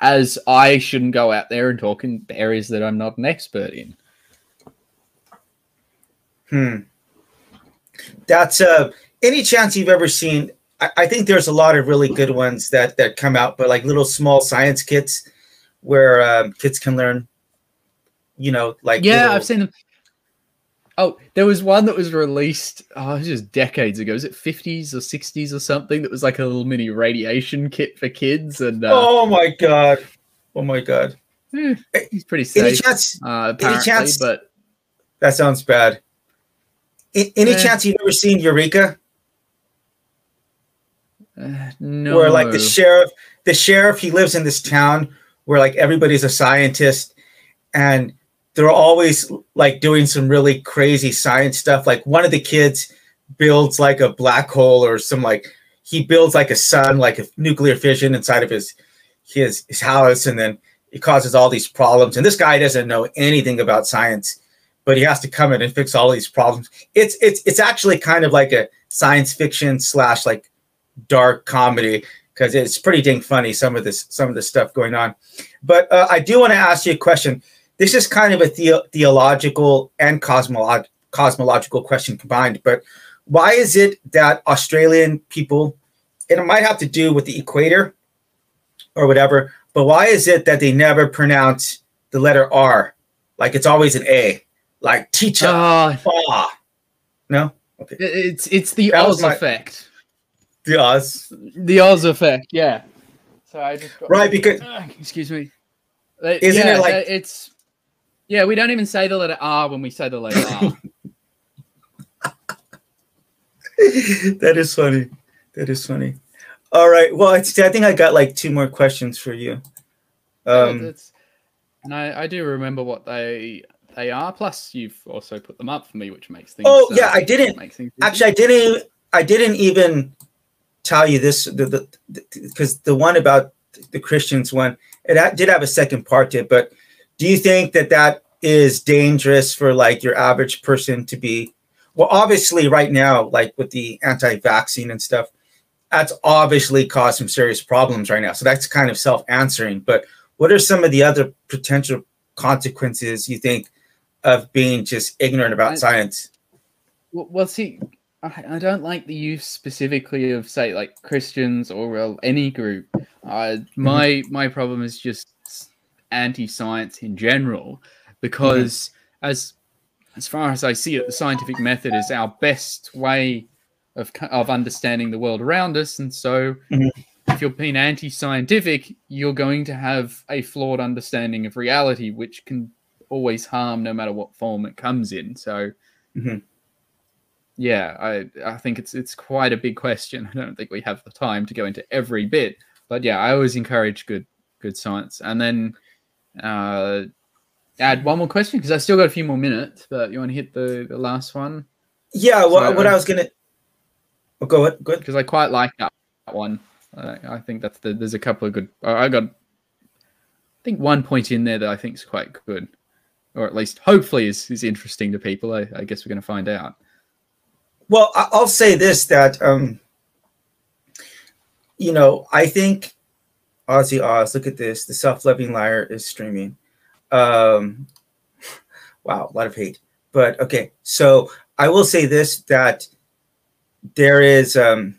As I shouldn't go out there and talk in areas that I'm not an expert in. Hmm. That's uh any chance you've ever seen. I, I think there's a lot of really good ones that that come out, but like little small science kits where um, kids can learn. You know, like yeah, little- I've seen them. Oh, there was one that was released. Oh, was just decades ago. Is it fifties or sixties or something? That was like a little mini radiation kit for kids, and uh, Oh my god! Oh my god! eh, he's pretty Any chance? uh, apparently, chance- but That sounds bad. Any chance you've ever seen Eureka, uh, no. where like the sheriff, the sheriff, he lives in this town where like everybody's a scientist, and they're always like doing some really crazy science stuff. Like one of the kids builds like a black hole or some like he builds like a sun, like a nuclear fission inside of his his his house, and then it causes all these problems. And this guy doesn't know anything about science, but he has to come in and fix all these problems. It's it's it's actually kind of like a science fiction slash like dark comedy because it's pretty dang funny some of this some of the stuff going on. But uh, I do want to ask you a question. This is kind of a the- theological and cosmolog- cosmological question combined. But why is it that Australian people, and it might have to do with the equator or whatever, but why is it that they never pronounce the letter R? Like it's always an A, like teacher. Uh, ah. No? Okay. it's it's the That Oz my- effect. The Oz. The Oz effect, yeah. So I just got Right, because Ah, excuse me. Uh, Isn't yeah, it like- uh, it's yeah? We don't even say the letter R when we say the letter R. that is funny. That is funny. All right. Well, I think I got like two more questions for you. Um, That's- and I, I do remember what they they are. Plus, you've also put them up for me, which makes things. Oh, uh, yeah, I didn't- actually, I didn't. Even, I didn't even tell you this the the because the one about the Christians one it did have a second part to it. But do you think that that is dangerous for like your average person to be? Well, obviously, right now, like with the anti-vaccine and stuff, that's obviously caused some serious problems right now. So that's kind of self-answering. But what are some of the other potential consequences you think of being just ignorant about I- science? Well, well see, I, I don't like the use specifically of say like Christians or well, any group. Uh, my my problem is just anti-science in general because as as far as I see it, the scientific method is our best way of of understanding the world around us, and so. Mhm. If you're being anti-scientific, you're going to have a flawed understanding of reality, which can always harm no matter what form it comes in. So, Mhm. yeah, I I think it's it's quite a big question. I don't think we have the time to go into every bit, but yeah, I always encourage good good science. And then uh, add one more question because I still got a few more minutes. But you want to hit the, the last one Yeah, well, So, what uh, I was gonna. Oh, go ahead. Good. because I quite like that one. I, I think that's the there's a couple of good. I got I think one point in there that I think is quite good, or at least hopefully is is interesting to people. I, I guess we're going to find out. Well, I'll say this: that um, you know, I think Ozzy Oz. Look at this. The self-loving liar is streaming. Um, wow, a lot of hate. But okay, so I will say this: that there is um,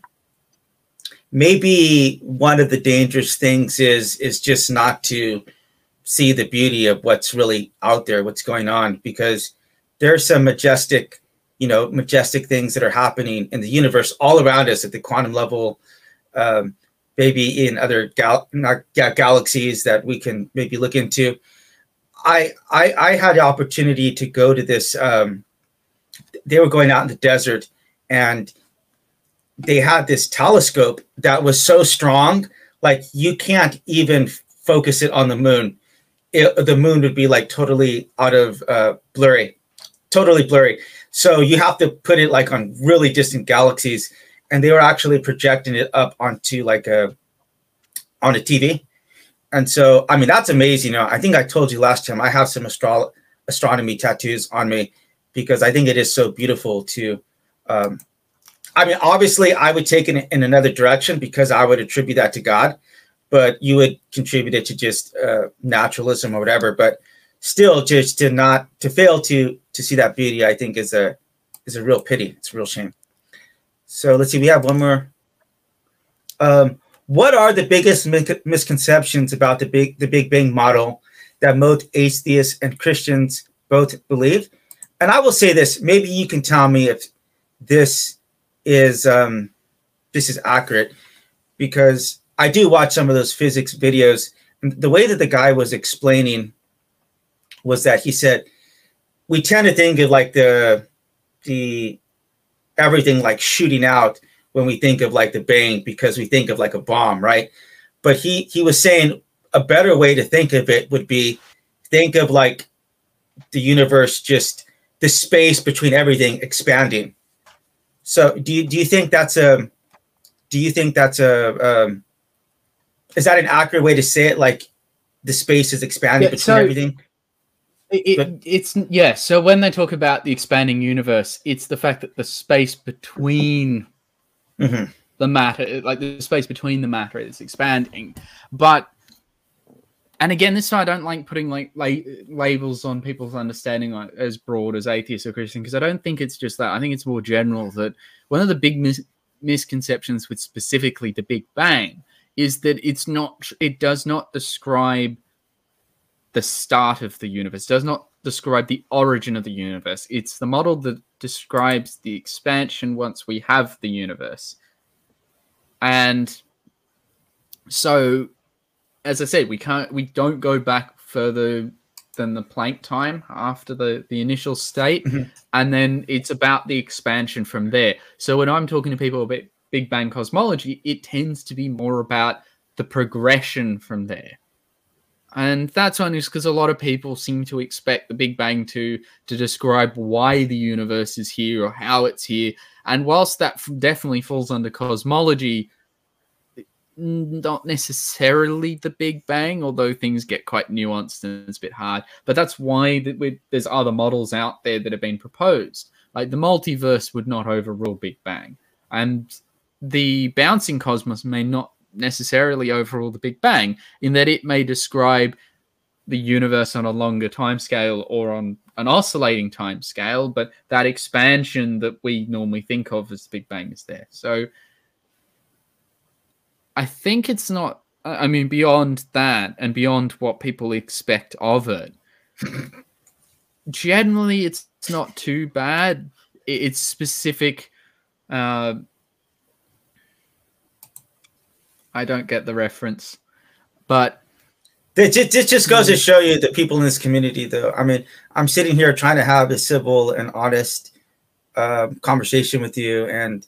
maybe one of the dangerous things is is just not to see the beauty of what's really out there, what's going on, because there's some majestic you know majestic things that are happening in the universe all around us at the quantum level um, maybe in other gal- galaxies that we can maybe look into. I, I i had the opportunity to go to this um, they were going out in the desert and they had this telescope that was so strong like you can't even focus it on the moon it, the moon would be like totally out of uh, blurry totally blurry so you have to put it like on really distant galaxies, and they were actually projecting it up onto like a on a TV. And so, I mean, that's amazing. You know, I think I told you last time I have some astro- astronomy tattoos on me because I think it is so beautiful to. Um, I mean, obviously, I would take it in another direction because I would attribute that to God, but you would contribute it to just uh, naturalism or whatever. But still, just to not to fail to to see that beauty, I think is a is a real pity. It's a real shame. So let's see. We have one more. Um, what are the biggest mi- misconceptions about the big the Big Bang model that most atheists and Christians both believe? And I will say this. Maybe you can tell me if this is um, this is accurate, because I do watch some of those physics videos. The way that the guy was explaining was that he said we tend to think of like the the everything like shooting out when we think of like the bang because we think of like a bomb right but he he was saying a better way to think of it would be think of like the universe just the space between everything expanding so do you do you think that's a do you think that's a um, is that an accurate way to say it like the space is expanding Yeah, between so- everything It, it, it's yeah. So when they talk about the expanding universe, it's the fact that the space between Mhm. the matter, like the space between the matter, is expanding. But and again, this time I don't like putting like la- labels on people's understanding like, as broad as atheist or Christian because I don't think it's just that. I think it's more general that one of the big mis- misconceptions with specifically the Big Bang is that it's not. It does not describe the start of the universe. Does not describe the origin of the universe. It's the model that describes the expansion once we have the universe. And so as I said, we can't we don't go back further than the Planck time after the the initial state, Mhm. and then it's about the expansion from there. So when I'm talking to people about Big Bang cosmology, it tends to be more about the progression from there. And that's only just because a lot of people seem to expect the Big Bang to to describe why the universe is here or how it's here. And whilst that definitely falls under cosmology, not necessarily the Big Bang, although things get quite nuanced and it's a bit hard. But that's why that there's other models out there that have been proposed. Like the multiverse would not overrule Big Bang, and the bouncing cosmos may not necessarily overrule the Big Bang in that it may describe the universe on a longer time scale or on an oscillating time scale, but that expansion that we normally think of as the Big Bang is there. So I think it's not. I I mean, beyond that, and beyond what people expect of it, generally, it's, it's not too bad. It's specific. Uh, I don't get the reference, but it just, this just goes to show you the people in this community, though. I mean, I'm sitting here trying to have a civil and honest um conversation with you, and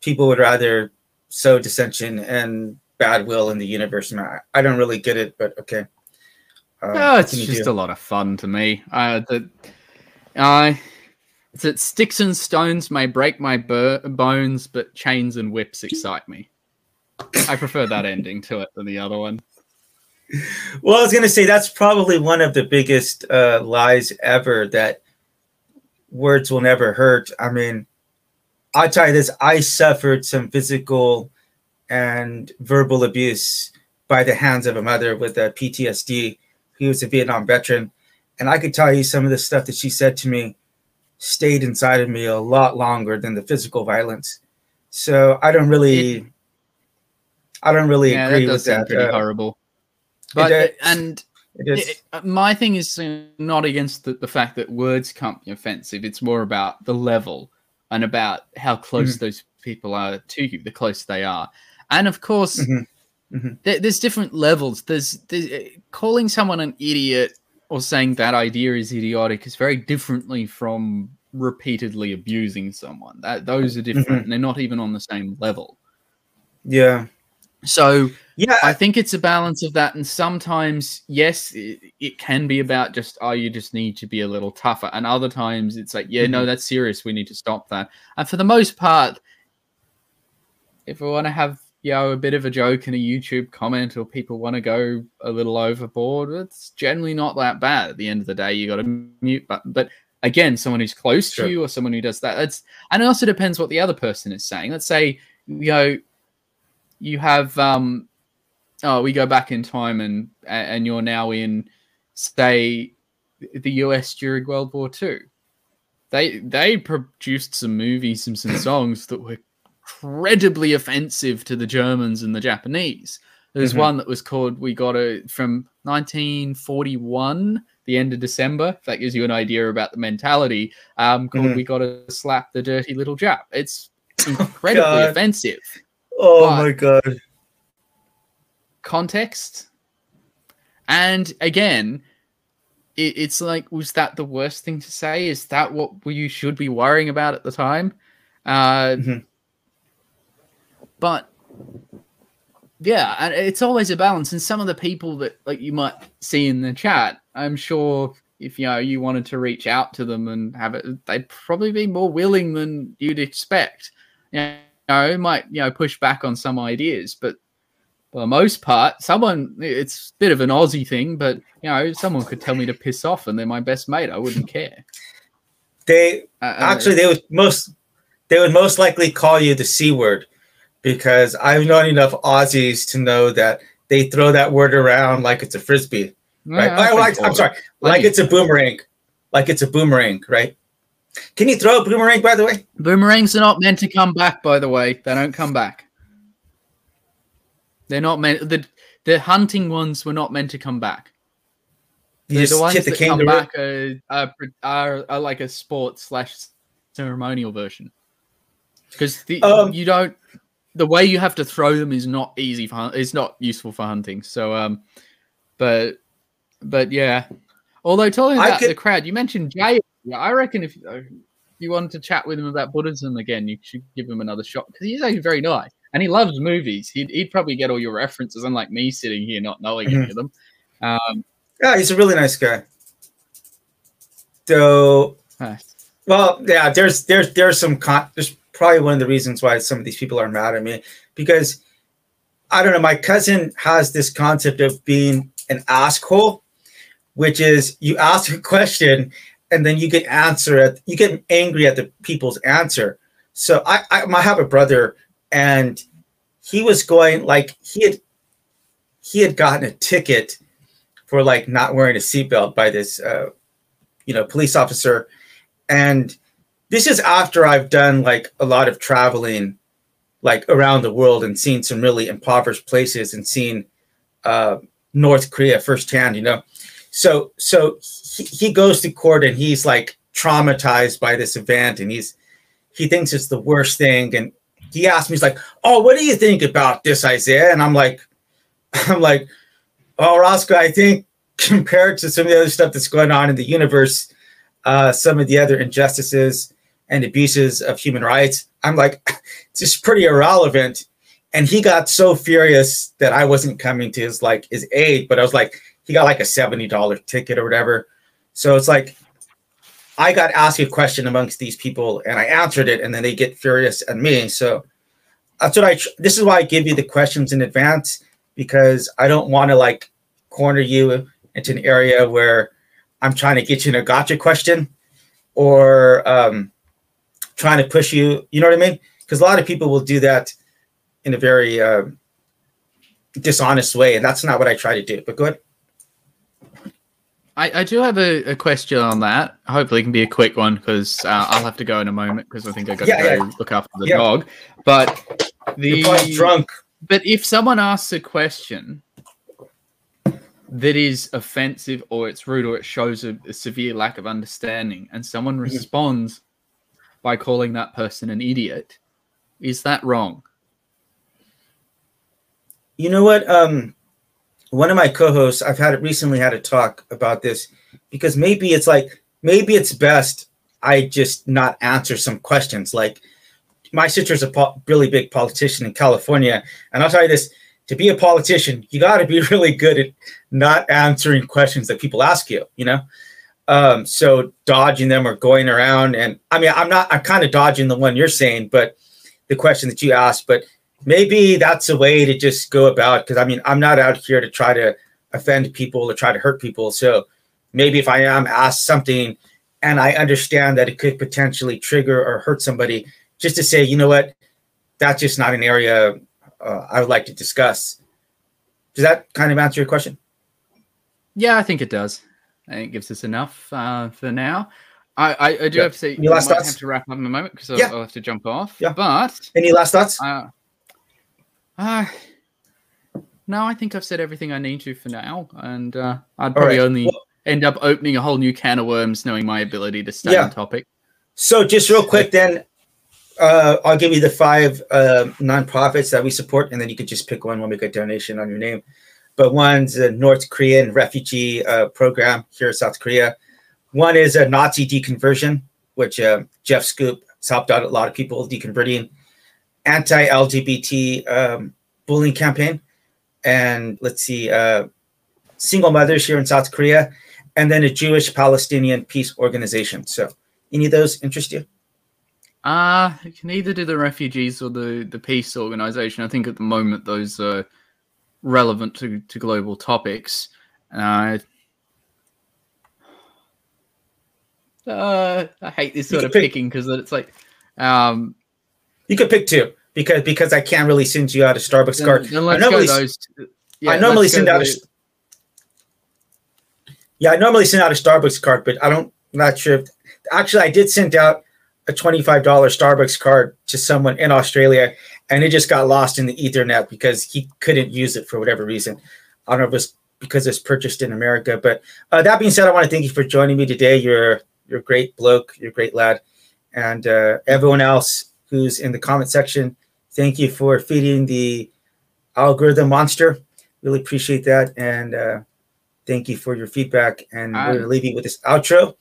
people would rather sow dissension and bad will in the universe. And I, I don't really get it, but okay. Uh, Oh, it's just do? a lot of fun to me. Uh, that I it's that sticks and stones may break my bur- bones, but chains and whips excite me. I prefer that ending to it than the other one. Well, I was gonna say that's probably one of the biggest uh, lies ever that words will never hurt. I mean, I'll tell you this: I suffered some physical and verbal abuse by the hands of a mother with a PTSD. He was a Vietnam veteran, and I could tell you some of the stuff that she said to me stayed inside of me a lot longer than the physical violence. So I don't really, I don't really yeah, that agree does with that. pretty Uh, horrible. But does. and it it- uh, my thing is not against the, the fact that words can't be offensive. It's more about the level and about how close Mm-hmm. those people are to you, the closer they are. And of course, Mhm. Mhm. there, there's different levels. There's, there's uh, calling someone an idiot or saying that idea is idiotic is very differently from repeatedly abusing someone. That those are different. Mm-hmm. and They're not even on the same level. yeah. So Yeah, I think it's a balance of that, and sometimes, yes, it, it can be about just oh, you just need to be a little tougher, and other times it's like, yeah, no, Mhm. that's serious. We need to stop that. And for the most part, if we want to have you know a bit of a joke in a YouTube comment, or people want to go a little overboard, it's generally not that bad. At the end of the day, you got a mute button, but again, someone who's close Sure. to you or someone who does that, that's and it also depends what the other person is saying. Let's say you know you have um oh we go back in time and and you're now in say the US during World War II. They they produced some movies and some songs that were incredibly offensive to the Germans and the Japanese. There's Mhm. one that was called "We Got it" from 1941, the end of December. If that gives you an idea about the mentality, um, called Mhm. "We Got to Slap the Dirty Little Jap." It's incredibly God. offensive Oh But- my god. context. And again, it, it's like, was that the worst thing to say? Is that what you should be worrying about at the time? Uh, Mhm. But yeah, and it's always a balance. And some of the people that like you might see in the chat, I'm sure if you know you wanted to reach out to them and have it, they'd probably be more willing than you'd expect. You know, might you know push back on some ideas, but for the most part, someone it's a bit of an Aussie thing, but you know, someone could tell me to piss off and they're my best mate. I wouldn't care. They Uh, uh, actually they would most they would most likely call you the c word because I've known enough Aussies to know that they throw that word around like it's a frisbee, right? yeah, I I'm sorry, like it's a boomerang, like it's a boomerang, right? Can you throw a boomerang, by the way? Boomerangs are not meant to come back, by the way. They don't come back. They're not meant. The the hunting ones were not meant to come back. You the ones the that come back are, are, are, are like a sports slash ceremonial version. Because the Um, you don't the way you have to throw them is not easy for it's not useful for hunting. So um, but but yeah. Although talking about could- the crowd, you mentioned Jay. Yeah, I reckon if uh, you wanted to chat with him about Buddhism again, you should give him another shot because he's actually very nice and he loves movies. He'd, he'd probably get all your references, unlike me sitting here not knowing any Mhm. of them. Um, Yeah, he's a really nice guy. So, uh, well, yeah, there's there's there's some con- there's probably one of the reasons why some of these people are mad at me because I don't know. My cousin has this concept of being an asshole, which is you ask a question and then you get answer at you get angry at the people's answer. So I I, I have a brother and he was going like he had he had gotten a ticket for like not wearing a seatbelt by this uh, you know police officer. And this is after i've done like a lot of traveling like around the world and seen some really impoverished places and seen uh, north korea firsthand you know? So so he, he goes to court and he's like traumatized by this event and he's he thinks it's the worst thing and he asked me he's like oh what do you think about this isaiah and i'm like i'm like oh roscoe i think compared to some of the other stuff that's going on in the universe, uh, some of the other injustices and abuses of human rights, I'm like, it's just pretty irrelevant. And he got so furious that I wasn't coming to his like his aid, but I was like, he got like a seventy dollar ticket or whatever. So it's like, I got asked a question amongst these people, and I answered it, and then they get furious at me. So that's what I. tr- This is why I give you the questions in advance because I don't want to like corner you into an area where I'm trying to get you in a gotcha question or um, trying to push you. You know what I mean? Because a lot of people will do that in a very uh, dishonest way, and that's not what I try to do. But go ahead. I, I do have a, a question on that. Hopefully, it can be a quick one because uh, I'll have to go in a moment because I think I got to go yeah. look after the Yeah. dog. But the drunk. but if someone asks a question that is offensive or it's rude or it shows a, a severe lack of understanding, and someone responds by calling that person an idiot, is that wrong? You know what? Um, one of my co-hosts, I've had recently had a talk about this because maybe it's like maybe it's best I just not answer some questions. Like my sister's a po- really big politician in California, and I'll tell you this: to be a politician, you got to be really good at not answering questions that people ask you. You know, um, so dodging them or going around. And I mean, I'm not. I'm kind of dodging the one you're saying, but the question that you asked, but maybe that's a way to just go about because i mean i'm not out here to try to offend people or try to hurt people so maybe if i am asked something and i understand that it could potentially trigger or hurt somebody just to say you know what that's just not an area uh, i would like to discuss does that kind of answer your question Yeah, I think it does. I think it gives us enough uh, for now. I, I, I do Yeah. have to say, Any last I might thoughts? have to wrap up in a moment because I'll, I'll have to jump off. Yeah. But any last thoughts uh, uh, no, I think I've said everything I need to for now, and uh, I'd probably right. only Well- end up opening a whole new can of worms, knowing my ability to stay Yeah. on topic. So just real quick, then uh, I'll give you the five uh, nonprofits that we support, and then you could just pick one. When we'll make a donation on your name. But one's the North Korean refugee uh, program here in South Korea. One is a Nazi deconversion, which uh, Jeff Scoop has helped out a lot of people deconverting. Anti-LGBT um, bullying campaign, and let's see, uh, single mothers here in South Korea, and then a Jewish Palestinian peace organization. So any of those interest you? Uh, you can either do the refugees or the, the peace organization. I think at the moment those are relevant to, to global topics. Uh, uh, I hate this sort of pick, picking because it's like, um, you could pick two because because I can't really send you out a Starbucks then, card. Then I normally, those. Yeah, I normally send out the- a. Yeah, I normally send out a Starbucks card, but I don't. I'm not sure. If, actually, I did send out a twenty-five dollar Starbucks card to someone in Australia, and it just got lost in the Ethernet because he couldn't use it for whatever reason. I don't know if it's because it's purchased in America. But uh, that being said, I want to thank you for joining me today. You're you're a great bloke. You're a great lad, and uh, everyone else who's in the comment section, thank you for feeding the algorithm monster. Really appreciate that, and uh, thank you for your feedback. And we're Uh, gonna leave you with this outro.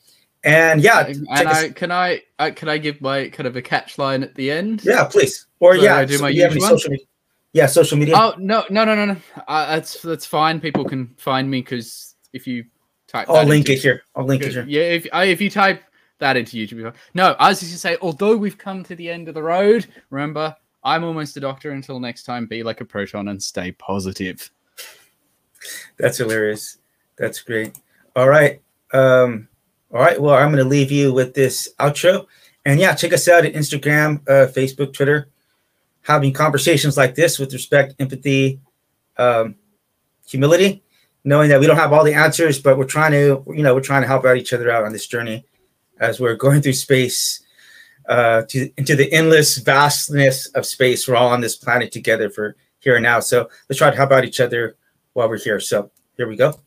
And yeah, and I, can I uh, can I give my kind of a catch line at the end? yeah, please. Or So yeah, I do so my you have any usual social media? Yeah, social media. Oh no no no no no! Uh, that's that's fine. People can find me because if you type, I'll link into- it here. I'll link it here. Yeah, if uh, if you type that into YouTube, you'll- no. I was just gonna say, although we've come to the end of the road, remember, I'm almost a doctor. Until next time, be like a proton and stay positive. That's hilarious. That's great. All right. Um, all right. Well, I'm going to leave you with this outro. And yeah, check us out at Instagram, uh, Facebook, Twitter, having conversations like this with respect, empathy, um, humility, knowing that we don't have all the answers, but we're trying to, you know, we're trying to help out each other out on this journey as we're going through space uh, to, into the endless vastness of space. We're all on this planet together for here and now. So let's try to help out each other while we're here. So here we go.